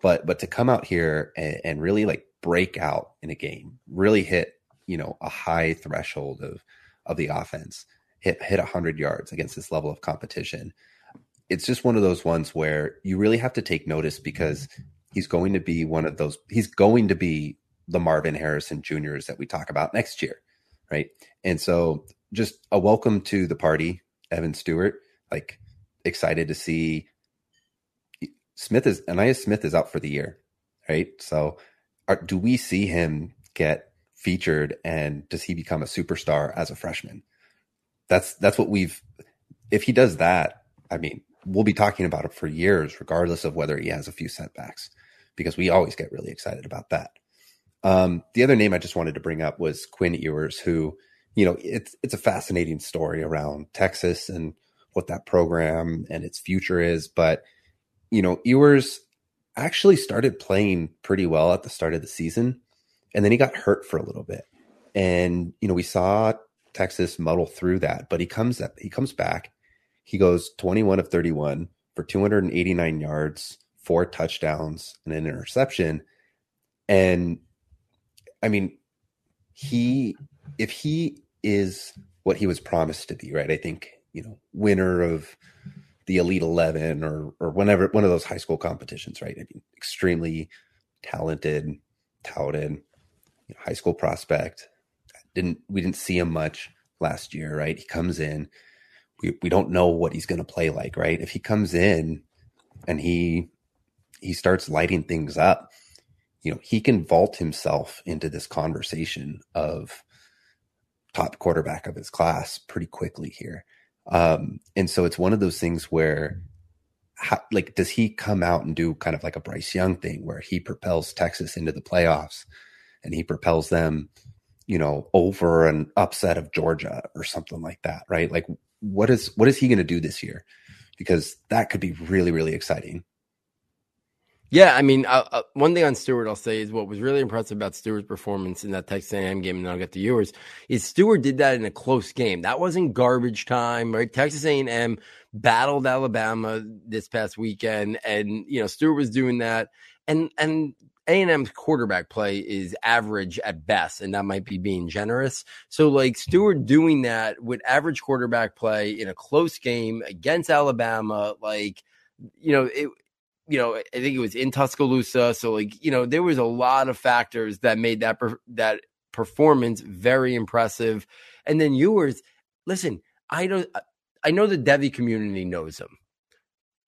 But but to come out here and, and really like break out in a game, really hit, you know, a high threshold of of the offense, hit hit 100 yards against this level of competition. It's just one of those ones where you really have to take notice because he's going to be one of those he's going to be the Marvin Harrison Juniors that we talk about next year, right? And so, just a welcome to the party, Evan Stewart. Like excited to see Smith is Ainias Smith is out for the year, right? So, are, do we see him get featured, and does he become a superstar as a freshman? That's that's what we've. If he does that, I mean, we'll be talking about it for years, regardless of whether he has a few setbacks, because we always get really excited about that. Um, the other name I just wanted to bring up was Quinn Ewers, who, you know, it's it's a fascinating story around Texas and what that program and its future is. But, you know, Ewers actually started playing pretty well at the start of the season. And then he got hurt for a little bit. And, you know, we saw Texas muddle through that, but he comes up, he comes back. He goes 21 of 31 for 289 yards, four touchdowns, and an interception. And I mean, he if he is what he was promised to be, right? I think, you know, winner of the Elite 11 or or whenever one of those high school competitions, right? I mean, extremely talented, touted, you know, high school prospect. Didn't we didn't see him much last year, right? He comes in, we we don't know what he's going to play like, right? If he comes in and he he starts lighting things up, you know, he can vault himself into this conversation of top quarterback of his class pretty quickly here. Um, and so it's one of those things where, how, like, does he come out and do kind of like a Bryce Young thing where he propels Texas into the playoffs and he propels them, you know, over an upset of Georgia or something like that, right? Like, what is what is he going to do this year? Because that could be really, really exciting. Yeah, I mean, uh, uh, one thing on Stewart I'll say is what was really impressive about Stewart's performance in that Texas A&M game, and I'll get to yours, is Stewart did that in a close game. That wasn't garbage time, right? Texas A&M battled Alabama this past weekend, and you know Stewart was doing that, and and A&M's quarterback play is average at best, and that might be being generous. So, like Stewart doing that with average quarterback play in a close game against Alabama, like you know, it you know, I think it was in Tuscaloosa. So like, you know, there was a lot of factors that made that per- that performance very impressive. And then Ewers, listen, I don't I know the Devy community knows him.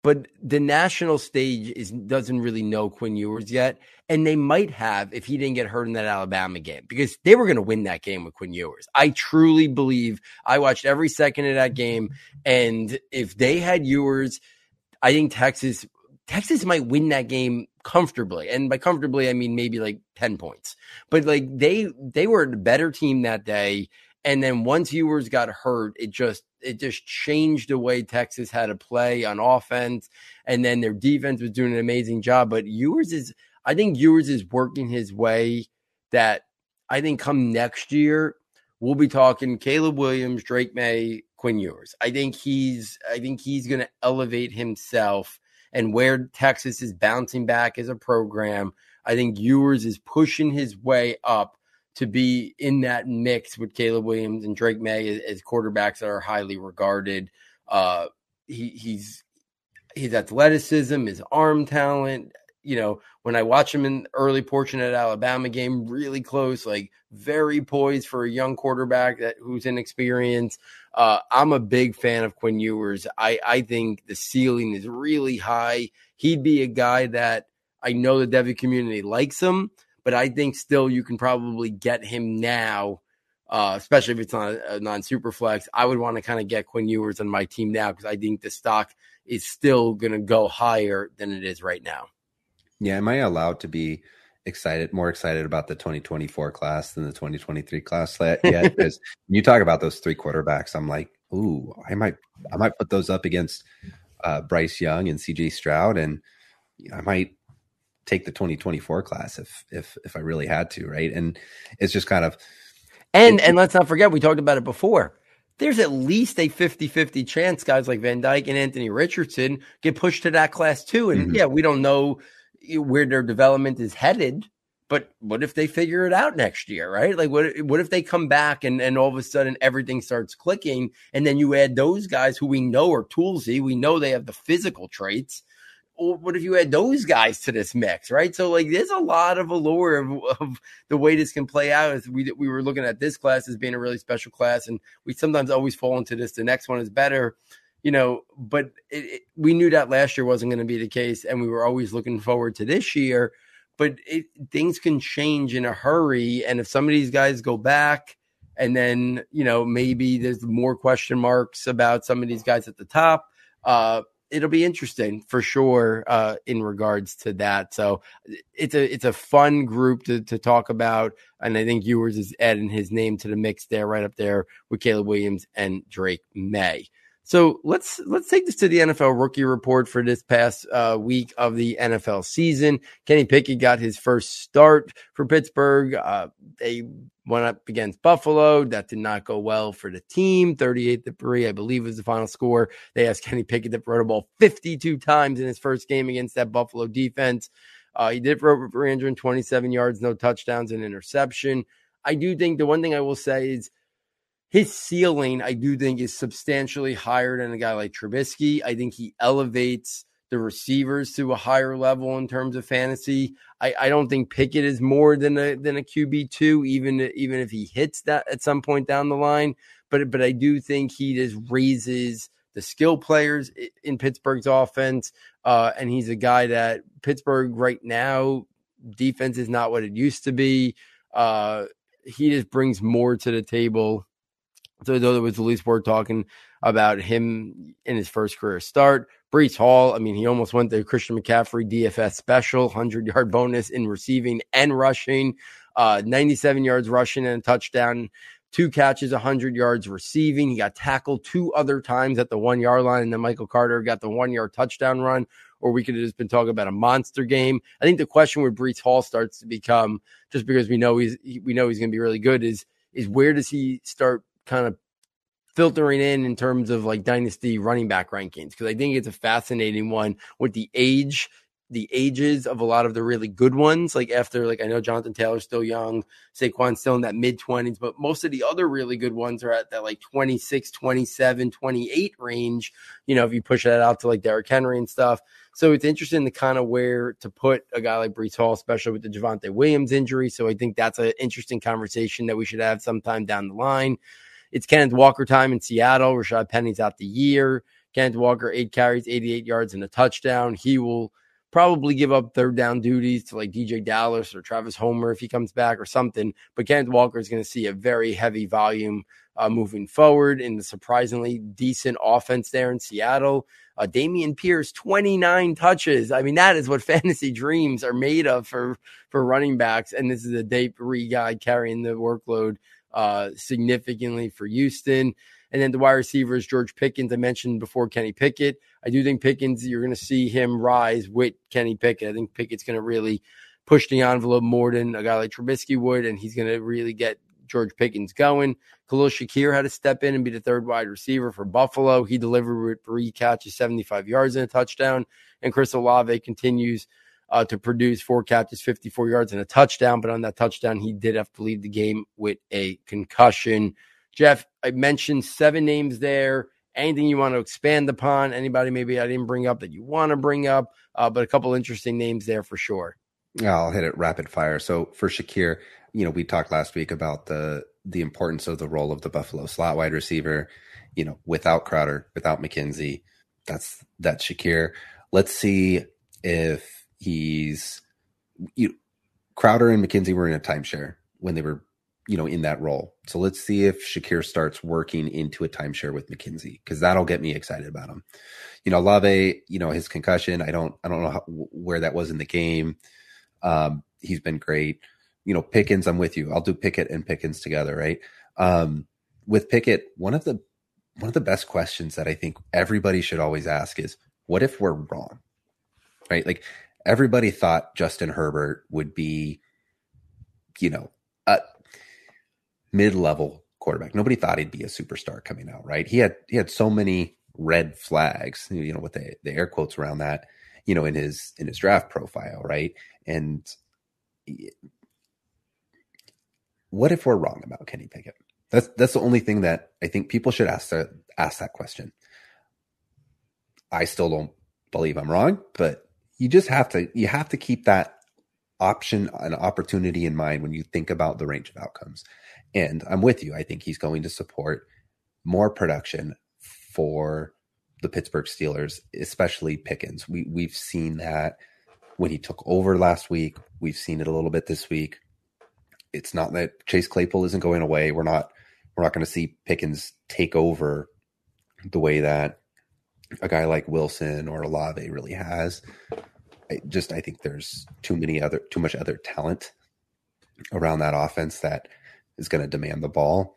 But the national stage is doesn't really know Quinn Ewers yet, and they might have if he didn't get hurt in that Alabama game because they were going to win that game with Quinn Ewers. I truly believe. I watched every second of that game, and if they had Ewers, I think Texas Texas might win that game comfortably. And by comfortably, I mean maybe like 10 points. But like they they were a better team that day. And then once Ewers got hurt, it just it just changed the way Texas had to play on offense. And then their defense was doing an amazing job. But Ewers is I think Ewers is working his way that I think come next year, we'll be talking Caleb Williams, Drake Maye, Quinn Ewers. I think he's I think he's gonna elevate himself and where Texas is bouncing back as a program, I think Ewers is pushing his way up to be in that mix with Caleb Williams and Drake Maye as, as quarterbacks that are highly regarded. Uh, he, he's his athleticism, his arm talent. You know, when I watch him in early portion of Alabama game, really close, like very poised for a young quarterback that who's inexperienced. Uh, I'm a big fan of Quinn Ewers. I, I think the ceiling is really high. He'd be a guy that I know the Devy community likes him, but I think still you can probably get him now, uh, especially if it's not a non super flex. I would want to kind of get Quinn Ewers on my team now because I think the stock is still going to go higher than it is right now. Yeah, am I allowed to be excited, more excited about the 2024 class than the 2023 class yet? Because you talk about those three quarterbacks, I'm like, ooh, I might, I might put those up against uh, Bryce Young and CJ Stroud, and I might take the 2024 class if if if I really had to, right? And it's just kind of and and let's not forget we talked about it before. There's at least a 50-50 chance guys like Van Dyke and Anthony Richardson get pushed to that class too. And mm-hmm. yeah, we don't know where their development is headed. But what if they figure it out next year, right? Like, what what if they come back and, and all of a sudden everything starts clicking, and then you add those guys who we know are toolsy, we know they have the physical traits. What if you add those guys to this mix, right? So like, there's a lot of allure of, of the way this can play out. As we we were looking at this class as being a really special class, and we sometimes always fall into this. The next one is better you know, but it, it, we knew that last year wasn't going to be the case, and we were always looking forward to this year. But it, things can change in a hurry, and if some of these guys go back, and then you know maybe there's more question marks about some of these guys at the top. Uh, it'll be interesting for sure uh, in regards to that. So it's a it's a fun group to to talk about, and I think Ewers is adding his name to the mix there, right up there with Caleb Williams and Drake Maye. So let's let's take this to the NFL rookie report for this past uh, week of the NFL season. Kenny Pickett got his first start for Pittsburgh. Uh, they went up against Buffalo. That did not go well for the team. 38 to 3, I believe was the final score. They asked Kenny Pickett to throw the ball 52 times in his first game against that Buffalo defense. Uh, he did throw for 327 yards, no touchdowns, and interception. I do think the one thing I will say is his ceiling, I do think, is substantially higher than a guy like Trubisky. I think he elevates the receivers to a higher level in terms of fantasy. I, I don't think Pickett is more than a than a QB two, even even if he hits that at some point down the line. But but I do think he just raises the skill players in Pittsburgh's offense, uh, and he's a guy that Pittsburgh right now defense is not what it used to be. Uh, he just brings more to the table. So there was the least word talking about him in his first career start. Breece Hall, I mean, he almost went the Christian McCaffrey DFS special, 100 yard bonus in receiving and rushing, uh, 97 yards rushing and a touchdown, two catches, 100 yards receiving. He got tackled two other times at the one yard line, and then Michael Carter got the one yard touchdown run. Or we could have just been talking about a monster game. I think the question with Breece Hall starts to become just because we know he's we know he's going to be really good is is where does he start kind of filtering in in terms of like dynasty running back rankings because I think it's a fascinating one with the age, the ages of a lot of the really good ones. Like after, like I know Jonathan Taylor's still young, Saquon's still in that mid 20s, but most of the other really good ones are at that like 26, 27, 28 range. You know, if you push that out to like Derrick Henry and stuff. So it's interesting to kind of where to put a guy like Breece Hall, especially with the Javonte Williams injury. So I think that's an interesting conversation that we should have sometime down the line. It's Kenneth Walker time in Seattle. Rashaad Penny's out the year. Kenneth Walker, eight carries, 88 yards, and a touchdown. He will probably give up third down duties to like DeeJay Dallas or Travis Homer if he comes back or something. But Kenneth Walker is going to see a very heavy volume uh, moving forward in the surprisingly decent offense there in Seattle. Uh, Dameon Pierce, 29 touches. I mean, that is what fantasy dreams are made of for, for running backs. And this is a day three guy carrying the workload uh, significantly for Houston. And then the wide receivers, George Pickens, I mentioned before Kenny Pickett. I do think Pickens, you're going to see him rise with Kenny Pickett. I think Pickett's going to really push the envelope more than a guy like Trubisky would, and he's going to really get George Pickens going. Khalil Shakir had to step in and be the third wide receiver for Buffalo. He delivered with three catches, 75 yards and a touchdown. And Chris Olave continues uh, to produce four catches, 54 yards, and a touchdown. But on that touchdown, he did have to leave the game with a concussion. Jeff, I mentioned seven names there. Anything you want to expand upon? Anybody maybe I didn't bring up that you want to bring up? Uh, but a couple interesting names there for sure. Yeah, I'll hit it rapid fire. So for Shakir, you know, we talked last week about the the importance of the role of the Buffalo slot wide receiver. You know, without Crowder, without McKenzie, that's that's Shakir. Let's see if He's you, Crowder and McKenzie were in a timeshare when they were, you know, in that role. So let's see if Shakir starts working into a timeshare with McKenzie because that'll get me excited about him. You know, Lave, you know, his concussion. I don't, I don't know how, where that was in the game. Um, he's been great. You know, Pickens, I'm with you. I'll do Pickett and Pickens together, right? Um, with Pickett, one of the one of the best questions that I think everybody should always ask is, what if we're wrong? Right? Like everybody thought Justin Herbert would be, you know, a mid-level quarterback. Nobody thought he'd be a superstar coming out, right? He had he had so many red flags, you know, with the, the air quotes around that, you know, in his in his draft profile, right? And what if we're wrong about Kenny Pickett? That's that's the only thing that I think people should ask that ask that question. I still don't believe I'm wrong, but you just have to you have to keep that option an opportunity in mind when you think about the range of outcomes. And I'm with you. I think he's going to support more production for the Pittsburgh Steelers, especially Pickens. We we've seen that when he took over last week. We've seen it a little bit this week. It's not that Chase Claypool isn't going away. We're not we're not going to see Pickens take over the way that a guy like Wilson or Olave really has. I just I think there's too many other too much other talent around that offense that is going to demand the ball.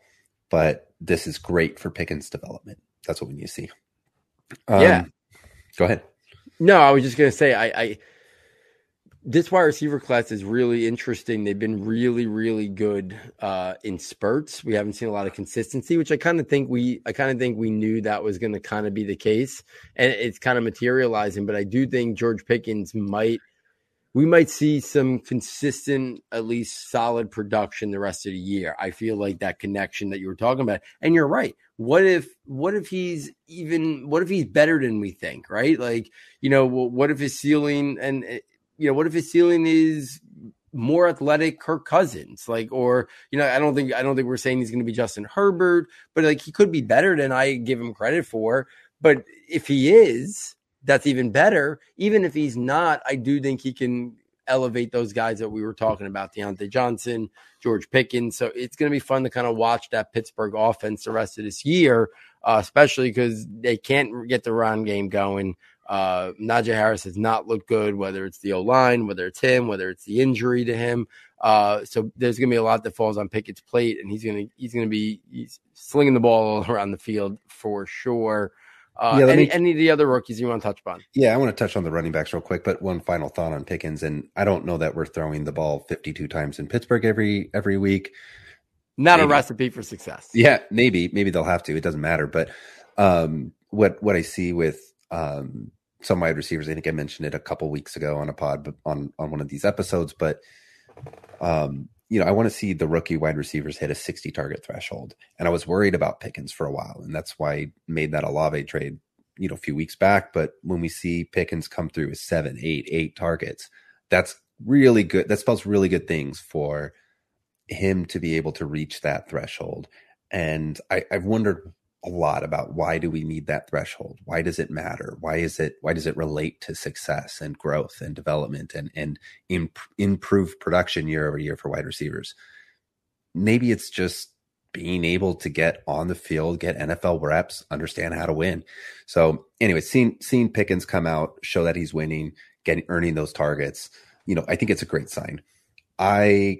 But this is great for Pickens' development. that's what we need to see. Um, Yeah. Go ahead. No, I was just gonna say I, I this wide receiver class is really interesting. They've been really, really good uh, in spurts. We haven't seen a lot of consistency, which I kind of think we I kind of think we knew that was going to kind of be the case, and it's kind of materializing. But I do think George Pickens might we might see some consistent, at least solid production the rest of the year. I feel like that connection that you were talking about, and you're right. What if what if he's even what if he's better than we think, right? Like you know, what if his ceiling and you know, what if his ceiling is more athletic Kirk Cousins? Like, or, you know, I don't think, I don't think we're saying he's going to be Justin Herbert, but like he could be better than I give him credit for. But if he is, that's even better. Even if he's not, I do think he can elevate those guys that we were talking about Diontae Johnson, George Pickens. So it's going to be fun to kind of watch that Pittsburgh offense the rest of this year, uh, especially because they can't get the run game going. Uh, Najee Harris has not looked good, whether it's the O line, whether it's him, whether it's the injury to him. Uh, so there's going to be a lot that falls on Pickett's plate, and he's going to he's going to be he's slinging the ball all around the field for sure. Uh, Yeah, any me- any of the other rookies you want to touch upon? Yeah, I want to touch on the running backs real quick, but one final thought on Pickens, and I don't know that we're throwing the ball 52 times in Pittsburgh every every week. Not a recipe for success. Yeah, maybe maybe they'll have to. It doesn't matter. But um, what what I see with um, some wide receivers, I think I mentioned it a couple weeks ago on a pod, but on on one of these episodes. But um, you know, I want to see the rookie wide receivers hit a 60 target threshold, and I was worried about Pickens for a while, and that's why I made that Olave trade, you know, a few weeks back. But when we see Pickens come through with seven, eight, eight targets, that's really good. That spells really good things for him to be able to reach that threshold. And I, I've wondered a lot about why do we need that threshold? Why does it matter? Why is it why does it relate to success and growth and development and and imp, improved production year over year for wide receivers? Maybe it's just being able to get on the field, get NFL reps, understand how to win. So anyway, seeing seeing Pickens come out, show that he's winning, getting earning those targets, you know, I think it's a great sign. I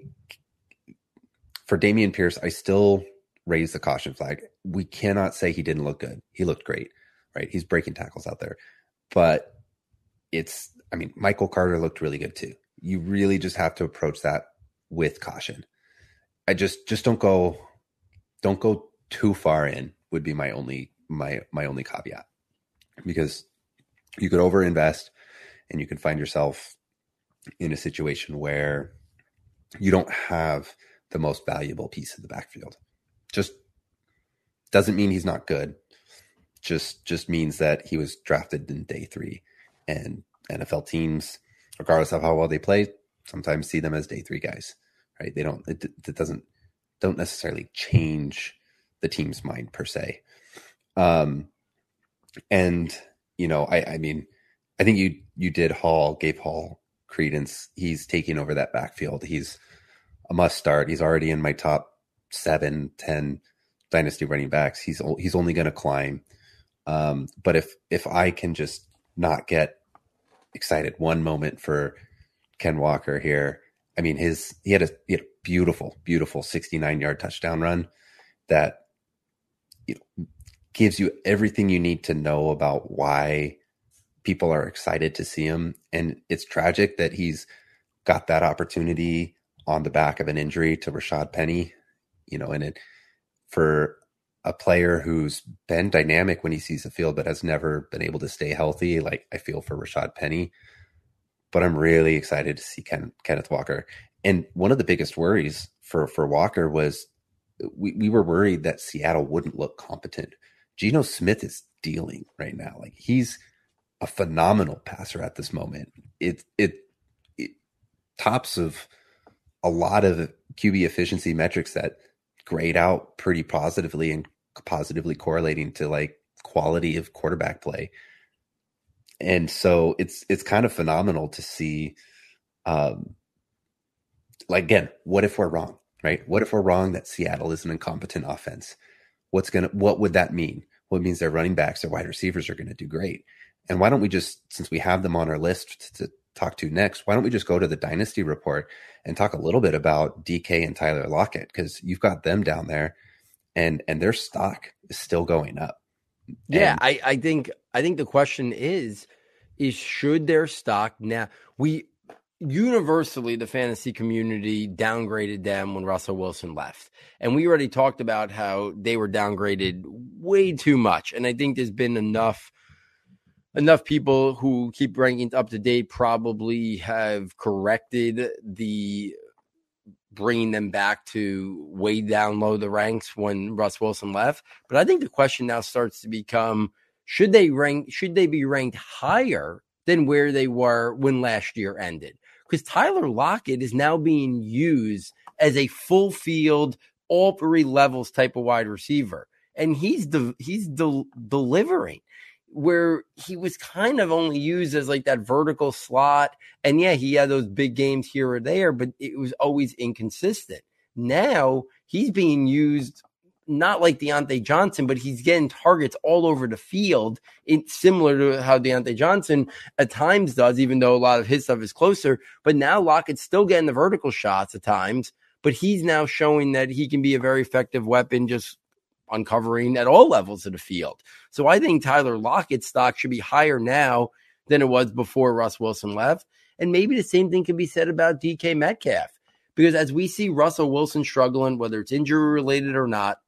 for Dameon Pierce, I still raise the caution flag. We cannot say he didn't look good. He looked great, right? He's breaking tackles out there. But it's, I mean, Michael Carter looked really good too. You really just have to approach that with caution. I just, just don't go, don't go too far in would be my only, my, my only caveat because you could overinvest and you can find yourself in a situation where you don't have the most valuable piece of the backfield. Just doesn't mean he's not good. Just just means that he was drafted in day three, and NFL teams, regardless of how well they play, sometimes see them as day three guys. Right? They don't. It, it doesn't don't necessarily change the team's mind per se. Um, and you know, I I mean, I think you you did Hall gave Hall credence. He's taking over that backfield. He's a must start. He's already in my top seven, ten dynasty running backs. He's he's only going to climb. Um, but if if I can just not get excited one moment for Ken Walker here, I mean his he had a, he had a beautiful, beautiful sixty nine yard touchdown run that you know, gives you everything you need to know about why people are excited to see him. And it's tragic that he's got that opportunity on the back of an injury to Rashaad Penny, you know, and it for a player who's been dynamic when he sees the field, but has never been able to stay healthy. Like I feel for Rashaad Penny, but I'm really excited to see Ken, Kenneth Walker. And one of the biggest worries for, for Walker was we, we were worried that Seattle wouldn't look competent. Geno Smith is dealing right now. Like he's a phenomenal passer at this moment. It, it, it tops of a lot of QB efficiency metrics that grade out pretty positively and positively correlating to like quality of quarterback play. And so it's it's kind of phenomenal to see um like again, what if we're wrong, right? What if we're wrong that Seattle is an incompetent offense? What's gonna what would that mean? Well, means their running backs, their wide receivers are gonna do great. And why don't we just, since we have them on our list to talk to next, why don't we just go to the dynasty report and talk a little bit about DK and Tyler Lockett because you've got them down there, and and their stock is still going up. Yeah, And- I, I think I think the question is is should their stock now we universally the fantasy community downgraded them when Russell Wilson left. And we already talked about how they were downgraded way too much. And I think there's been enough enough people who keep bringing it up to date probably have corrected the bringing them back to way down low the ranks when Russ Wilson left. But I think the question now starts to become should they rank should they be ranked higher than where they were when last year ended? Because Tyler Lockett is now being used as a full field, all three levels type of wide receiver. And he's de- he's del- delivering where he was kind of only used as like that vertical slot. And yeah, he had those big games here or there, but it was always inconsistent. Now he's being used not like Diontae Johnson, but he's getting targets all over the field. It's similar to how Diontae Johnson at times does, even though a lot of his stuff is closer. But now Lockett's still getting the vertical shots at times, but he's now showing that he can be a very effective weapon just uncovering at all levels of the field. So I think Tyler Lockett's stock should be higher now than it was before Russ Wilson left. And maybe the same thing can be said about DK Metcalf. Because as we see Russell Wilson struggling, whether it's injury related or not,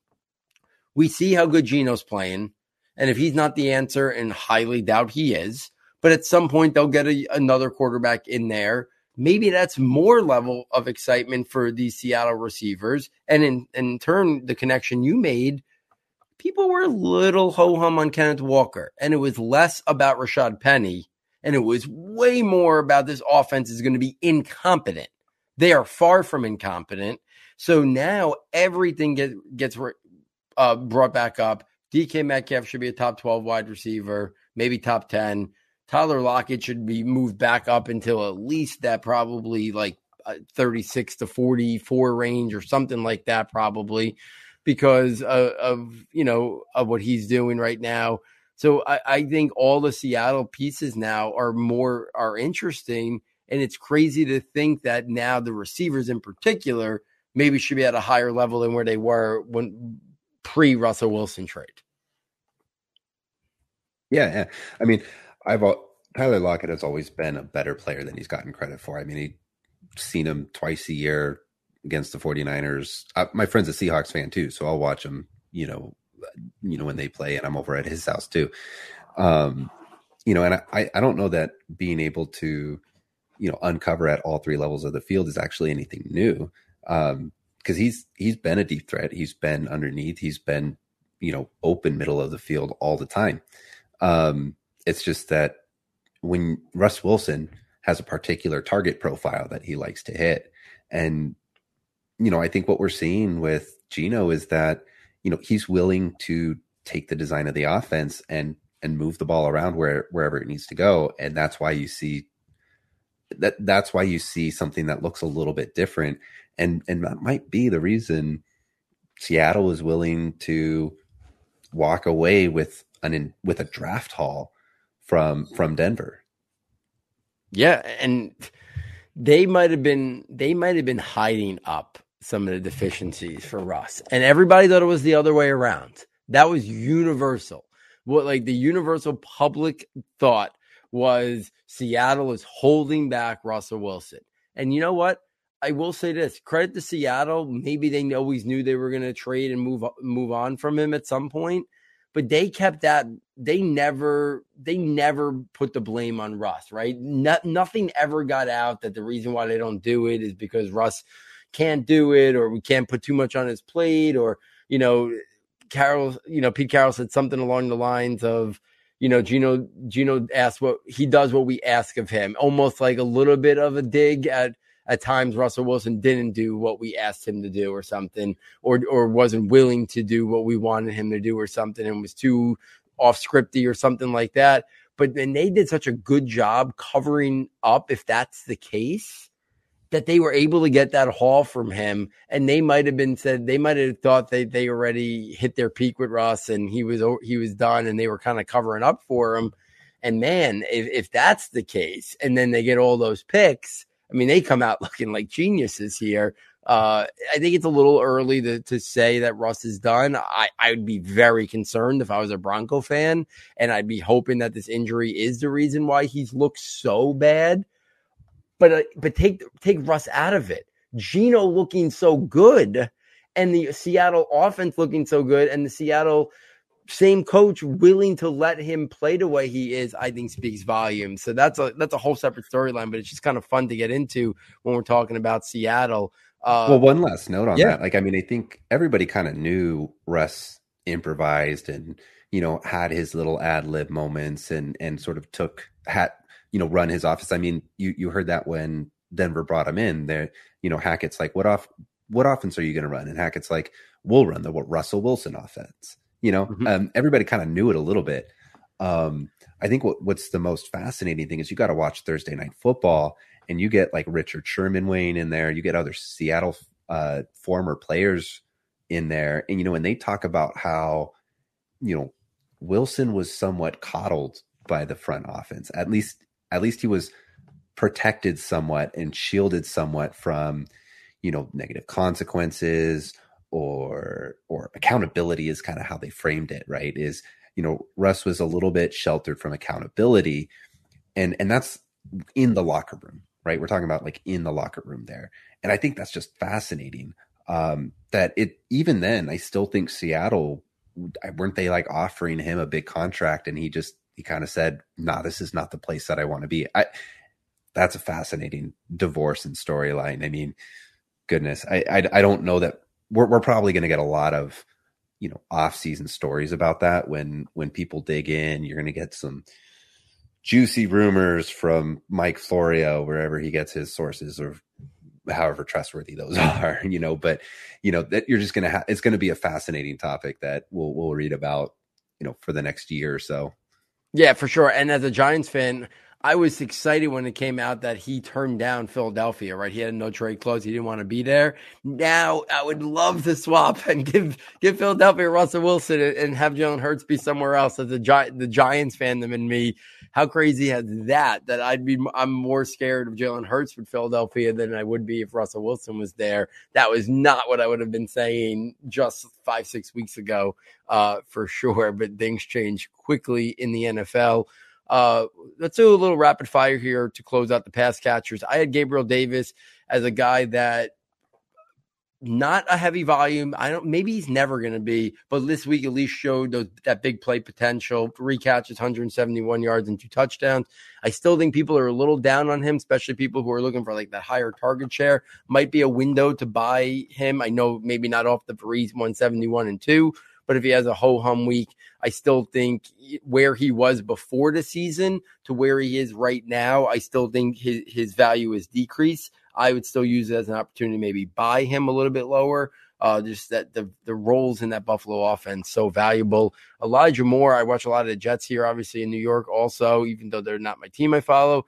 we see how good Geno's playing. And if he's not the answer, and highly doubt he is, but at some point they'll get a, another quarterback in there. Maybe that's more level of excitement for these Seattle receivers. And in, in turn, the connection you made, people were a little ho hum on Kenneth Walker. And it was less about Rashaad Penny. And it was way more about this offense is going to be incompetent. They are far from incompetent. So now everything get, gets uh, brought back up. DK Metcalf should be a top 12 wide receiver, maybe top 10. Tyler Lockett should be moved back up until at least that probably like uh, 36 to 44 range or something like that, probably because of, of you know of what he's doing right now. So I, I think all the Seattle pieces now are more are interesting, and it's crazy to think that now the receivers in particular maybe should be at a higher level than where they were when pre Russell Wilson trade. Yeah, yeah. I mean, I've Tyler Lockett has always been a better player than he's gotten credit for. I mean, he seen him twice a year against the 49ers. I, my friend's a Seahawks fan too, so I'll watch him, you know, you know when they play and I'm over at his house too. Um, you know, and I I don't know that being able to, you know, uncover at all three levels of the field is actually anything new. Um, because he's he's been a deep threat. He's been underneath. He's been, you know, open middle of the field all the time. Um, it's just that when Russ Wilson has a particular target profile that he likes to hit, and you know, I think what we're seeing with Geno is that you know he's willing to take the design of the offense and and move the ball around where wherever it needs to go, and that's why you see that that's why you see something that looks a little bit different and and that might be the reason Seattle is willing to walk away with an with a draft haul from from Denver. Yeah, and they might have been they might have been hiding up some of the deficiencies for Russ, and everybody thought it was the other way around. That was universal. What like the universal public thought was Seattle is holding back Russell Wilson, and you know what? I will say this: credit to Seattle. Maybe they always knew they were going to trade and move move on from him at some point, but they kept that. They never they never put the blame on Russ. Right? No, nothing ever got out that the reason why they don't do it is because Russ can't do it, or we can't put too much on his plate, or you know, Carroll You know, Pete Carroll said something along the lines of you know, Geno Geno asked what he does what we ask of him, almost like a little bit of a dig at at times Russell Wilson didn't do what we asked him to do or something, or or wasn't willing to do what we wanted him to do or something, and was too off scripty or something like that. But then they did such a good job covering up if that's the case that they were able to get that haul from him, and they might have been said they might have thought they they already hit their peak with Russ and he was he was done, and they were kind of covering up for him. And man, if, if that's the case, and then they get all those picks, I mean, they come out looking like geniuses here. Uh, I think it's a little early to, to say that Russ is done. I, I would be very concerned if I was a Bronco fan, and I'd be hoping that this injury is the reason why he's looked so bad. But uh, but take take Russ out of it. Geno looking so good, and the Seattle offense looking so good, and the Seattle same coach willing to let him play the way he is, I think speaks volumes. So that's a that's a whole separate storyline, but it's just kind of fun to get into when we're talking about Seattle. Uh, well, one last note on yeah. that. Like, I mean, I think everybody kind of knew Russ improvised and you know had his little ad lib moments and and sort of took had you know run his office. I mean, you you heard that when Denver brought him in. There, you know, Hackett's like, what off what offense are you going to run? And Hackett's like, we'll run the what Russell Wilson offense. You know, mm-hmm. um, everybody kind of knew it a little bit. Um, I think what, what's the most fascinating thing is you got to watch Thursday night football and you get like Richard Sherman weighing in there. You get other Seattle uh, former players in there. And, you know, when they talk about how, you know, Wilson was somewhat coddled by the front offense, at least, at least he was protected somewhat and shielded somewhat from, you know, negative consequences or or accountability is kind of how they framed it, right? Is you know Russ was a little bit sheltered from accountability, and and that's in the locker room, right? We're talking about like in the locker room there, and I think that's just fascinating. Um, that it even then, I still think Seattle weren't they like offering him a big contract, and he just he kind of said, "Nah, this is not the place that I want to be." I that's a fascinating divorce and storyline. I mean, goodness, I, I I don't know that we're we're probably going to get a lot of you know off season stories about that when when people dig in. You're going to get some juicy rumors from Mike Florio wherever he gets his sources or however trustworthy those are, you know, but you know that you're just going to have it's going to be a fascinating topic that we'll we'll read about, you know, for the next year or so. Yeah, for sure. And as a Giants fan, I was excited when it came out that he turned down Philadelphia, right? He had no trade clause. He didn't want to be there. Now I would love to swap and give give Philadelphia Russell Wilson and have Jalen Hurts be somewhere else. As a Gi- the Giants fandom in me, how crazy is that? That I'd be I'm more scared of Jalen Hurts with Philadelphia than I would be if Russell Wilson was there. That was not what I would have been saying just five six weeks ago, uh, for sure. But things change quickly in the NFL. Uh, let's do a little rapid fire here to close out the pass catchers. I had Gabriel Davis as a guy that not a heavy volume. I don't. Maybe he's never going to be, but this week at least showed those, that big play potential. Three catches, 171 yards, and two touchdowns. I still think people are a little down on him, especially people who are looking for like that higher target share. Might be a window to buy him. I know maybe not off the Breeze 171 and two, but if he has a ho hum week, I still think where he was before the season to where he is right now, I still think his, his value is decreased. I would still use it as an opportunity to maybe buy him a little bit lower. Uh, just that the the roles in that Buffalo offense so valuable. Elijah Moore, I watch a lot of the Jets here, obviously in New York, also, even though they're not my team I follow.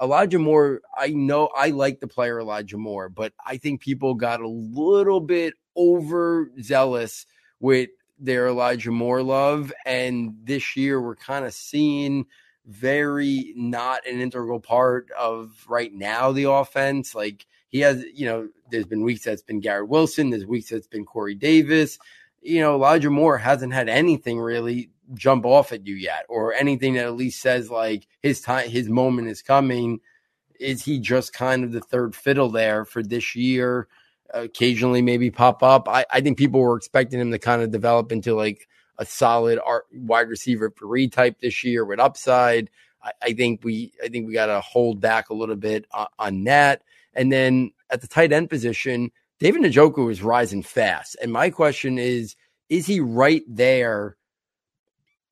Elijah Moore, I know I like the player Elijah Moore, but I think people got a little bit overzealous with their Elijah Moore love. And this year, we're kind of seeing very not an integral part of right now the offense. Like he has, you know, there's been weeks that's been Garrett Wilson, there's weeks that's been Corey Davis. You know, Elijah Moore hasn't had anything really jump off at you yet, or anything that at least says like his time, his moment is coming. Is he just kind of the third fiddle there for this year? Occasionally maybe pop up. I, I think people were expecting him to kind of develop into like a solid wide receiver three type this year with upside. I, I think we I think we got to hold back a little bit on, on, that. And then at the tight end position, David Njoku is rising fast. And my question is, is he right there?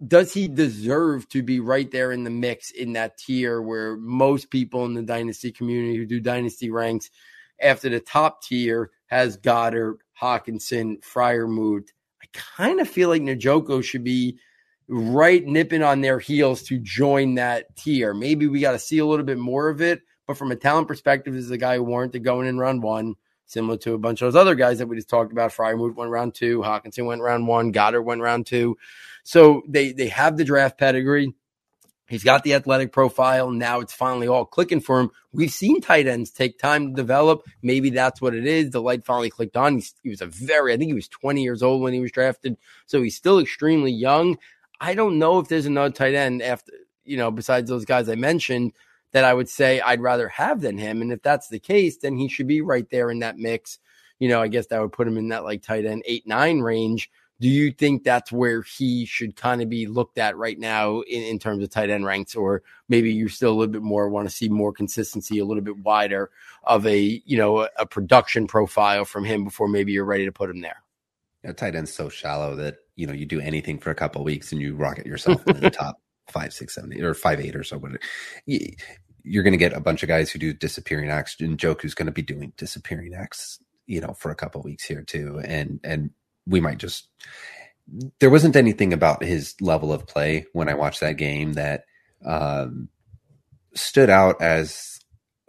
Does he deserve to be right there in the mix in that tier where most people in the dynasty community who do dynasty ranks after the top tier has Goedert, Hockenson, Freiermuth. I kind of feel like Njoku should be right nipping on their heels to join that tier. Maybe we got to see a little bit more of it. But from a talent perspective, this is a guy who warranted going in round one, similar to a bunch of those other guys that we just talked about. Freiermuth went round two, Hockenson went round one, Goedert went round two. So they they have the draft pedigree. He's got the athletic profile. Now it's finally all clicking for him. We've seen tight ends take time to develop. Maybe that's what it is. The light finally clicked on. He's, he was a very, I think he was 20 years old when he was drafted. So he's still extremely young. I don't know if there's another tight end after, you know, besides those guys I mentioned that I would say I'd rather have than him. And if that's the case, then he should be right there in that mix. You know, I guess that would put him in that like tight end eight, nine range do you think that's where he should kind of be looked at right now in, in terms of tight end ranks, or maybe you still a little bit more want to see more consistency, a little bit wider of a you know a, a production profile from him before maybe you're ready to put him there? Tight end's so shallow that you know you do anything for a couple weeks and you rocket yourself into the top five, six, seven, eight, or five, eight or so. You're going to get a bunch of guys who do disappearing acts, and Njoku's going to be doing disappearing acts, you know, for a couple weeks here too, and and we might just there wasn't anything about his level of play when I watched that game that um, stood out as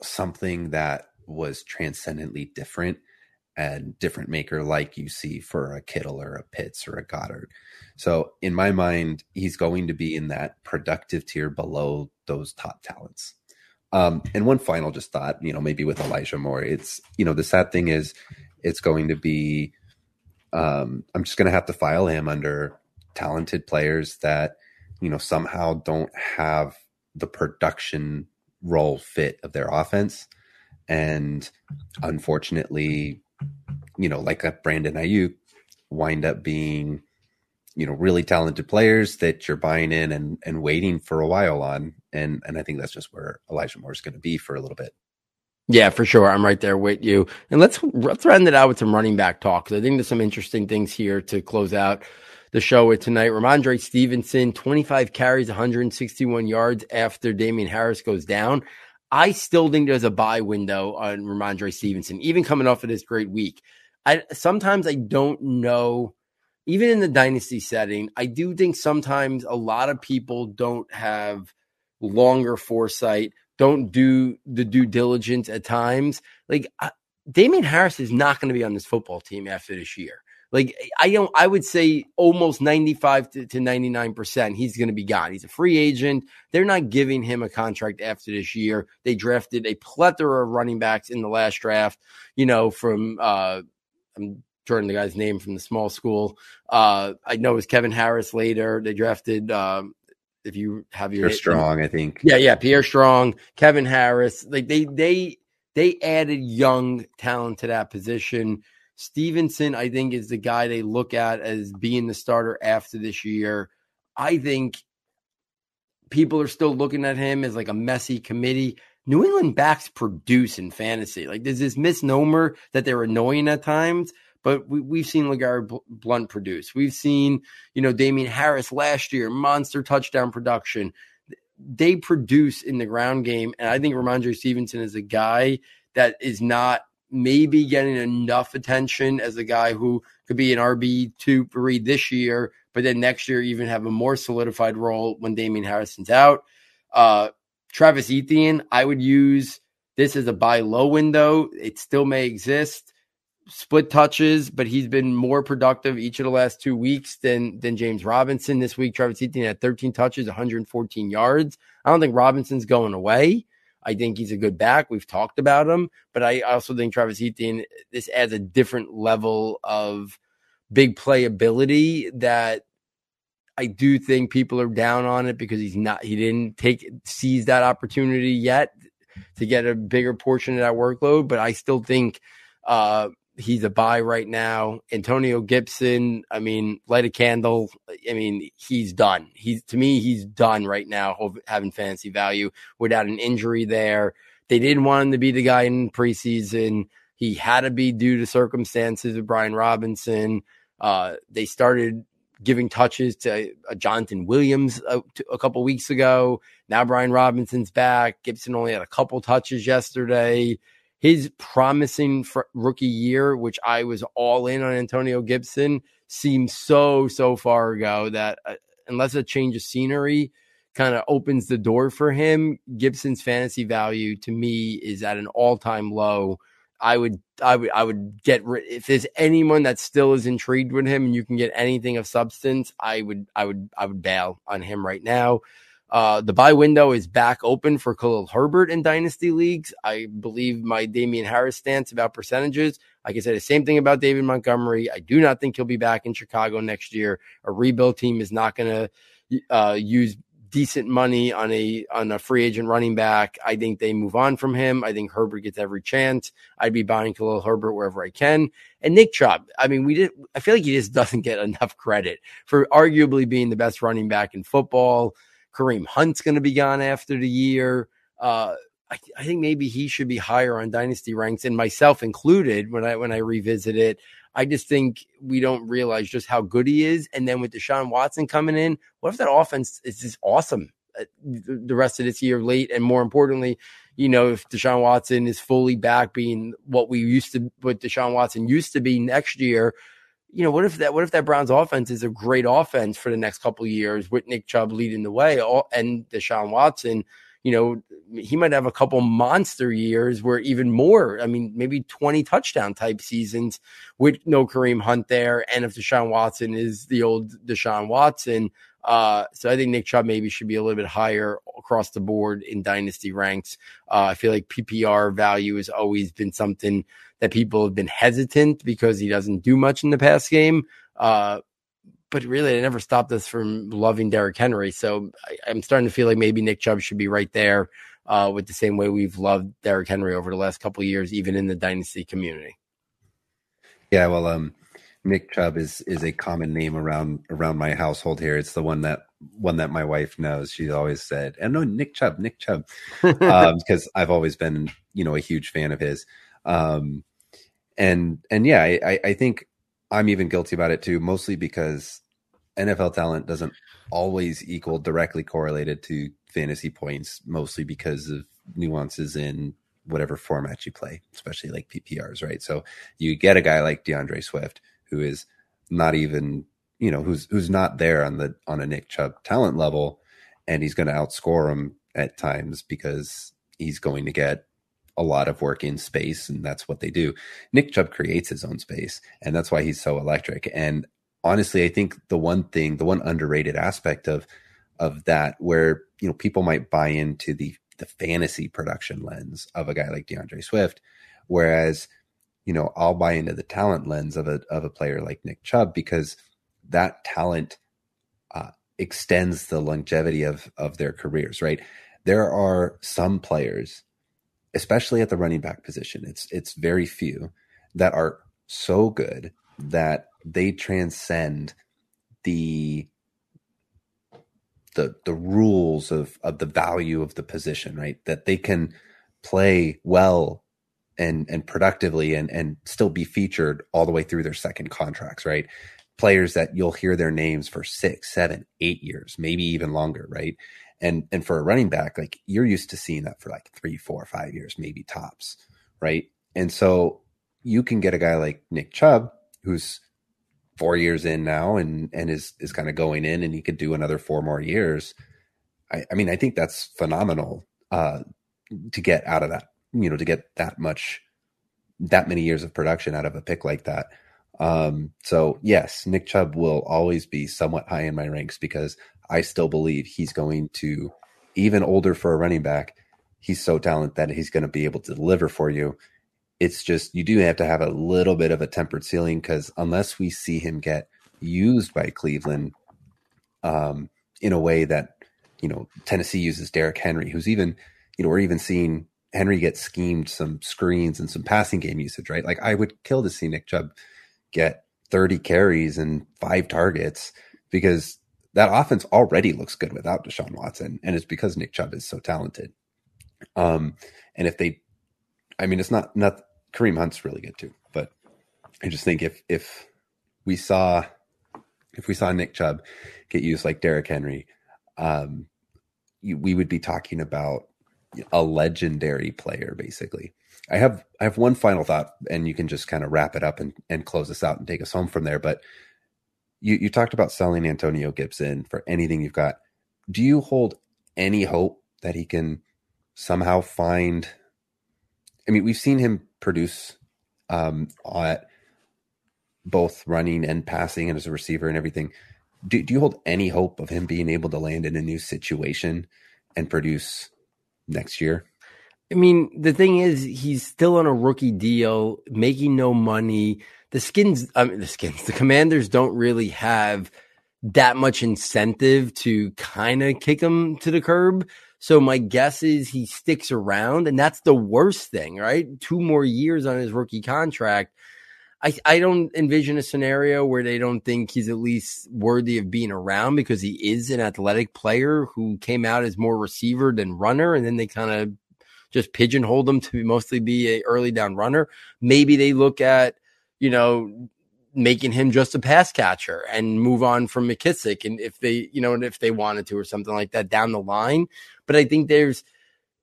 something that was transcendently different and different maker like you see for a Kittle or a Pitts or a Goedert. So in my mind, he's going to be in that productive tier below those top talents. Um, and one final just thought, you know, maybe with Elijah Moore, it's, you know, the sad thing is it's going to be um, I'm just going to have to file him under talented players that you know somehow don't have the production role fit of their offense, and unfortunately, you know, like a Brandon Aiyuk, wind up being you know really talented players that you're buying in and and waiting for a while on and and I think that's just where Elijah Moore is going to be for a little bit. Yeah, for sure. I'm right there with you. And let's let's end it out with some running back talk because I think there's some interesting things here to close out the show with tonight. Rhamondre Stevenson, 25 carries, 161 yards after Damien Harris goes down. I still think there's a buy window on Rhamondre Stevenson, even coming off of this great week. I sometimes I don't know, even in the dynasty setting, I do think sometimes a lot of people don't have longer foresight don't do the due diligence at times. Like uh, Damien Harris is not going to be on this football team after this year. Like I don't, I would say almost 95 to, to 99%. He's going to be gone. He's a free agent. They're not giving him a contract after this year. They drafted a plethora of running backs in the last draft, you know, from, uh, I'm Jordan, the guy's name from the small school. Uh, I know it was Kevin Harris later. They drafted, um, if you have your Pierre Strong, I think. Yeah, yeah, Pierre Strong, Kevin Harris. Like they they they added young talent to that position. Stevenson, I think, is the guy they look at as being the starter after this year. I think people are still looking at him as like a messy committee. New England backs produce in fantasy. Like there's this misnomer that they're annoying at times, but we, have seen LeGarrette Blunt produce. We've seen, you know, Damien Harris last year, monster touchdown production. They produce in the ground game. And I think Rhamondre Stevenson is a guy that is not maybe getting enough attention as a guy who could be an RB2 3 this year, but then next year even have a more solidified role when Damien Harrison's out. Uh, Travis Etienne, I would use this as a buy low window. It still may exist split touches, but he's been more productive each of the last two weeks than than James Robinson. This week, Travis Etienne had 13 touches, 114 yards. I don't think Robinson's going away. I think he's a good back. We've talked about him, but I also think Travis Etienne this adds a different level of big playability that I do think people are down on it because he's not he didn't take seize that opportunity yet to get a bigger portion of that workload. But I still think uh, he's a buy right now. Antonio Gibson, I mean, light a candle. I mean, he's done. He's to me, he's done right now, having fantasy value without an injury there. They didn't want him to be the guy in preseason. He had to be due to circumstances of Brian Robinson. Uh, they started giving touches to uh, Jonathan Williams a, a couple weeks ago. Now Brian Robinson's back. Gibson only had a couple touches yesterday his promising rookie year, which I was all in on Antonio Gibson, seems so, so far ago that uh, unless a change of scenery kind of opens the door for him, Gibson's fantasy value to me is at an all time low. I would, I would, I would get rid. If there's anyone that still is intrigued with him, and you can get anything of substance, I would, I would, I would bail on him right now. Uh, the buy window is back open for Khalil Herbert in dynasty leagues. I believe my Damien Harris stance about percentages. I can say the same thing about David Montgomery. I do not think he'll be back in Chicago next year. A rebuild team is not going to uh, use decent money on a on a free agent running back. I think they move on from him. I think Herbert gets every chance. I'd be buying Khalil Herbert wherever I can. And Nick Chubb, I mean, we did. I feel like he just doesn't get enough credit for arguably being the best running back in football. Kareem Hunt's going to be gone after the year. Uh, I, I, think maybe he should be higher on dynasty ranks, and myself included. When I when I revisit it, I just think we don't realize just how good he is. And then with Deshaun Watson coming in, what if that offense is just awesome uh, the rest of this year late? And more importantly, you know, if Deshaun Watson is fully back being what we used to, what Deshaun Watson used to be next year, you know, what if that, what if that Browns offense is a great offense for the next couple years with Nick Chubb leading the way and Deshaun Watson, you know, he might have a couple monster years where even more, I mean, maybe 20 touchdown type seasons with no Kareem Hunt there. And if Deshaun Watson is the old Deshaun Watson, uh, so I think Nick Chubb maybe should be a little bit higher across the board in dynasty ranks. Uh, I feel like PPR value has always been something that people have been hesitant because he doesn't do much in the pass game. Uh, but really, it never stopped us from loving Derrick Henry. So I, am starting to feel like maybe Nick Chubb should be right there uh, with the same way we've loved Derrick Henry over the last couple of years, even in the dynasty community. Yeah, well, um, Nick Chubb is is a common name around around my household here. It's the one that one that my wife knows. She's always said, "And no, Nick Chubb, Nick Chubb," because um, I've always been, you know, a huge fan of his. Um, and and yeah, I, I think I'm even guilty about it too, mostly because NFL talent doesn't always equal directly correlated to fantasy points, mostly because of nuances in whatever format you play, especially like PPRs, right? So you get a guy like D'Andre Swift who is not even, you know, who's who's not there on the on a Nick Chubb talent level, and he's going to outscore him at times because he's going to get a lot of work in space, and that's what they do. Nick Chubb creates his own space, and that's why he's so electric. And honestly, I think the one thing, the one underrated aspect of of that, where you know people might buy into the the fantasy production lens of a guy like D'Andre Swift, whereas you know I'll buy into the talent lens of a of a player like Nick Chubb because that talent uh, extends the longevity of of their careers. Right, there are some players especially at the running back position. It's it's very few that are so good that they transcend the the the rules of of the value of the position, right? That they can play well and and productively and and still be featured all the way through their second contracts, right? Players that you'll hear their names for six, seven, eight years, maybe even longer, right? And and for a running back, like you're used to seeing that for like three, four, five years, maybe tops, right? And so you can get a guy like Nick Chubb, who's four years in now and and is is kind of going in and he could do another four more years. I, I mean, I think that's phenomenal uh, to get out of that, you know, to get that much that many years of production out of a pick like that. Um, so yes, Nick Chubb will always be somewhat high in my ranks because I still believe he's going to, even older for a running back, he's so talented that he's going to be able to deliver for you. It's just you do have to have a little bit of a tempered ceiling because unless we see him get used by Cleveland um, in a way that you know Tennessee uses Derrick Henry, who's even you know we're even seeing Henry get schemed some screens and some passing game usage, right? Like I would kill to see Nick Chubb get 30 carries and five targets because that offense already looks good without Deshaun Watson, and it's because Nick Chubb is so talented. Um, and if they, I mean, it's not not Kareem Hunt's really good too, but I just think if if we saw if we saw Nick Chubb get used like Derrick Henry, um, you, we would be talking about a legendary player, basically. I have I have one final thought, and you can just kind of wrap it up and, and close us out and take us home from there. But you, you talked about selling Antonio Gibson for anything you've got. Do you hold any hope that he can somehow find? I mean, we've seen him produce um, at both running and passing and as a receiver and everything. do, do you hold any hope of him being able to land in a new situation and produce next year? I mean, the thing is, he's still on a rookie deal, making no money. The skins, I mean, the skins, the commanders don't really have that much incentive to kind of kick him to the curb. So my guess is he sticks around, and that's the worst thing, right? Two more years on his rookie contract. I, I don't envision a scenario where they don't think he's at least worthy of being around because he is an athletic player who came out as more receiver than runner, and then they kind of just pigeonhole them to mostly be a early down runner. Maybe they look at, you know, making him just a pass catcher and move on from McKissic. and if they, you know, and if they wanted to or something like that down the line. But I think there's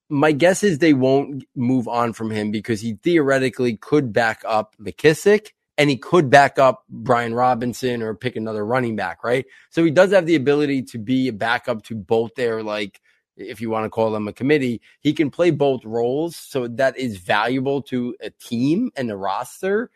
my guess is they won't move on from him because he theoretically could back up McKissic and he could back up Brian Robinson or pick another running back, right? So he does have the ability to be a backup to both their like if you want to call them a committee, he can play both roles. So that is valuable to a team and a roster.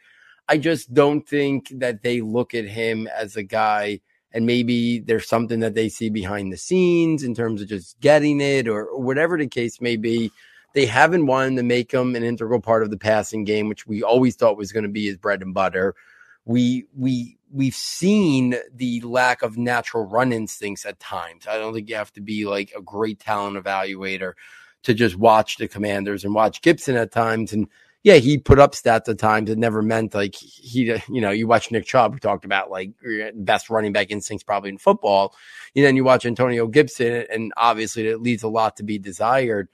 I just don't think that they look at him as a guy and maybe there's something that they see behind the scenes in terms of just getting it or, or whatever the case may be. They haven't wanted to make him an integral part of the passing game, which we always thought was going to be his bread and butter. We we we've seen the lack of natural run instincts at times. I don't think you have to be like a great talent evaluator to just watch the commanders and watch Gibson at times and yeah, he put up stats at times. It never meant like he, you know, you watch Nick Chubb, who talked about like best running back instincts probably in football. And then you watch Antonio Gibson, and obviously it leaves a lot to be desired.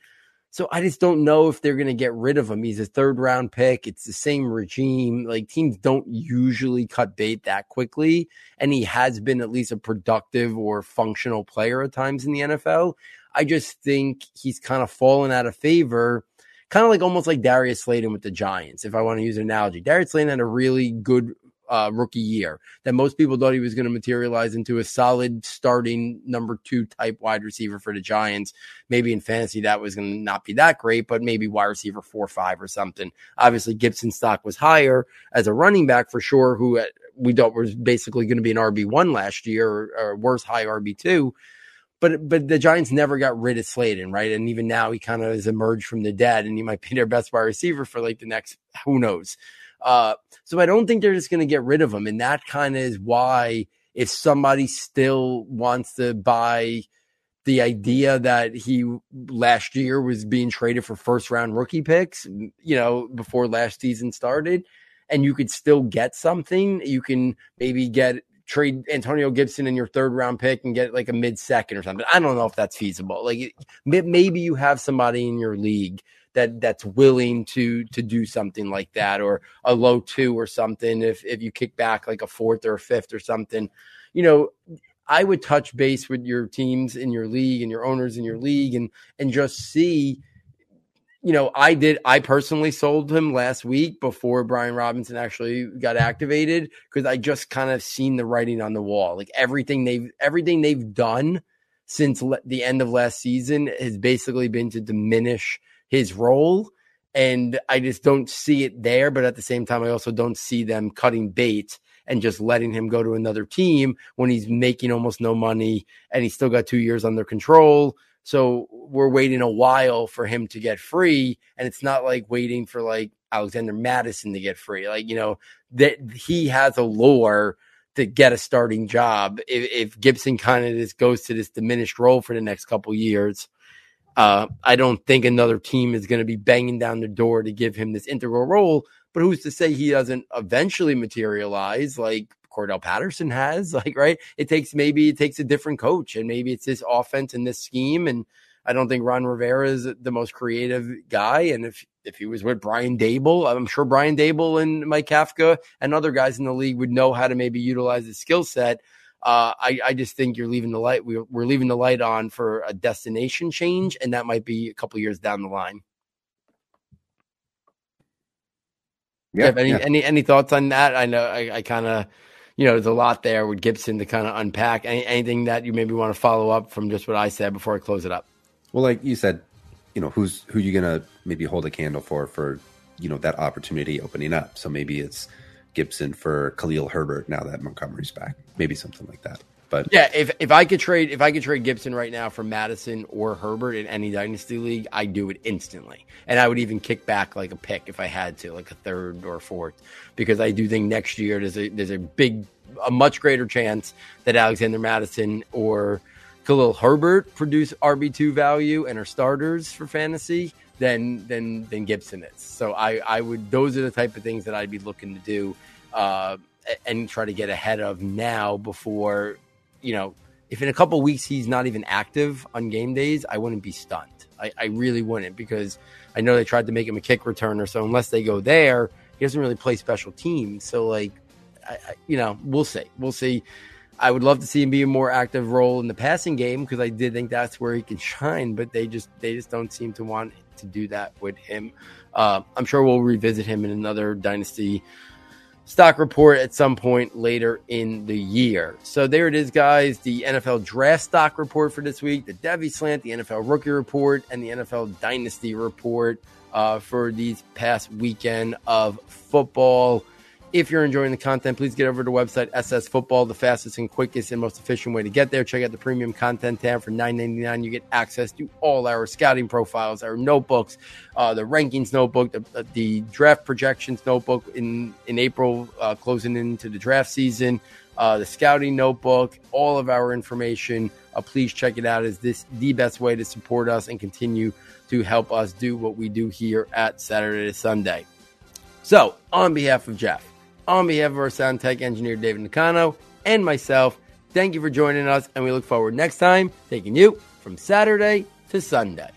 So I just don't know if they're going to get rid of him. He's a third round pick. It's the same regime. Like teams don't usually cut bait that quickly. And he has been at least a productive or functional player at times in the NFL. I just think he's kind of fallen out of favor kind of like almost like Darius Slayton with the Giants, if I want to use an analogy. Darius Slayton had a really good uh, rookie year that most people thought he was going to materialize into a solid starting number two type wide receiver for the Giants. Maybe in fantasy that was going to not be that great, but maybe wide receiver four or five or something. Obviously, Gibson stock was higher as a running back for sure, who uh, we thought was basically going to be an RB one last year or, or worse, high RB two but but the Giants never got rid of Slayton, right? And even now he kind of has emerged from the dead, and he might be their best wide receiver for like the next who knows. Uh, so I don't think they're just going to get rid of him, and that kind of is why if somebody still wants to buy the idea that he last year was being traded for first round rookie picks, you know, before last season started, and you could still get something, you can maybe get trade Antonio Gibson in your third round pick and get like a mid second or something. I don't know if that's feasible. Like maybe you have somebody in your league that that's willing to to do something like that or a low two or something if if you kick back like a fourth or a fifth or something. You know, I would touch base with your teams in your league and your owners in your league and and just see you know, I did. I personally sold him last week before Brian Robinson actually got activated because I just kind of seen the writing on the wall. Like everything they've everything they've done since le- the end of last season has basically been to diminish his role, and I just don't see it there. But at the same time, I also don't see them cutting bait and just letting him go to another team when he's making almost no money and he's still got two years under control so we're waiting a while for him to get free. And it's not like waiting for like Alexander Mattison to get free. Like, you know, that he has a lure to get a starting job. If, if Gibson kind of just goes to this diminished role for the next couple years, uh, I don't think another team is going to be banging down the door to give him this integral role. But who's to say he doesn't eventually materialize? Like Cordarrelle Patterson has. Like, right? It takes maybe it takes a different coach, and maybe it's this offense and this scheme. And I don't think Ron Rivera is the most creative guy. And if if he was with Brian Daboll, I'm sure Brian Daboll and Mike Kafka and other guys in the league would know how to maybe utilize his skill set. Uh, I, I just think you're leaving the light. We're, we're leaving the light on for a destination change, and that might be a couple years down the line. Yeah. Any yeah. any any thoughts on that? I know I, I kind of you know, there's a lot there with Gibson to kind of unpack. Any, anything that you maybe want to follow up from just what I said before I close it up? Well, like you said, you know, who's who you gonna maybe hold a candle for for you know that opportunity opening up? So maybe it's Gibson for Khalil Herbert now that Montgomery's back. Maybe something like that. But yeah, if if I could trade if I could trade Gibson right now for Mattison or Herbert in any dynasty league, I'd do it instantly, and I would even kick back like a pick if I had to, like a third or fourth, because I do think next year there's a there's a big a much greater chance that Alexander Mattison or Khalil Herbert produce RB two value and are starters for fantasy than than than Gibson is. So I I would those are the type of things that I'd be looking to do. Uh, and try to get ahead of now before you know, if in a couple weeks he's not even active on game days, I wouldn't be stunned. I, I, really wouldn't because I know they tried to make him a kick returner. So unless they go there, he doesn't really play special teams. So like, I, I, you know, we'll see. We'll see. I would love to see him be a more active role in the passing game because I did think that's where he can shine, but they just they just don't seem to want to do that with him. Uh, I'm sure we'll revisit him in another dynasty stock report at some point later in the year. So there it is, guys. The NFL draft stock report for this week, the Devy slant, the NFL rookie report, and the NFL dynasty report uh, for these past weekend of football. If you're enjoying the content, please get over to the website SS Football, the fastest and quickest and most efficient way to get there. Check out the premium content tab for $9.99. You get access to all our scouting profiles, our notebooks, uh, the rankings notebook, the, the, draft projections notebook in in April, uh, closing into the draft season, uh, the scouting notebook, all of our information. Uh, please check it out. Is this the best way to support us and continue to help us do what we do here at Saturday to Sunday? So, on behalf of Jeff on behalf of our sound tech engineer, David Nakano, and myself, thank you for joining us, and we look forward next time taking you from Saturday to Sunday.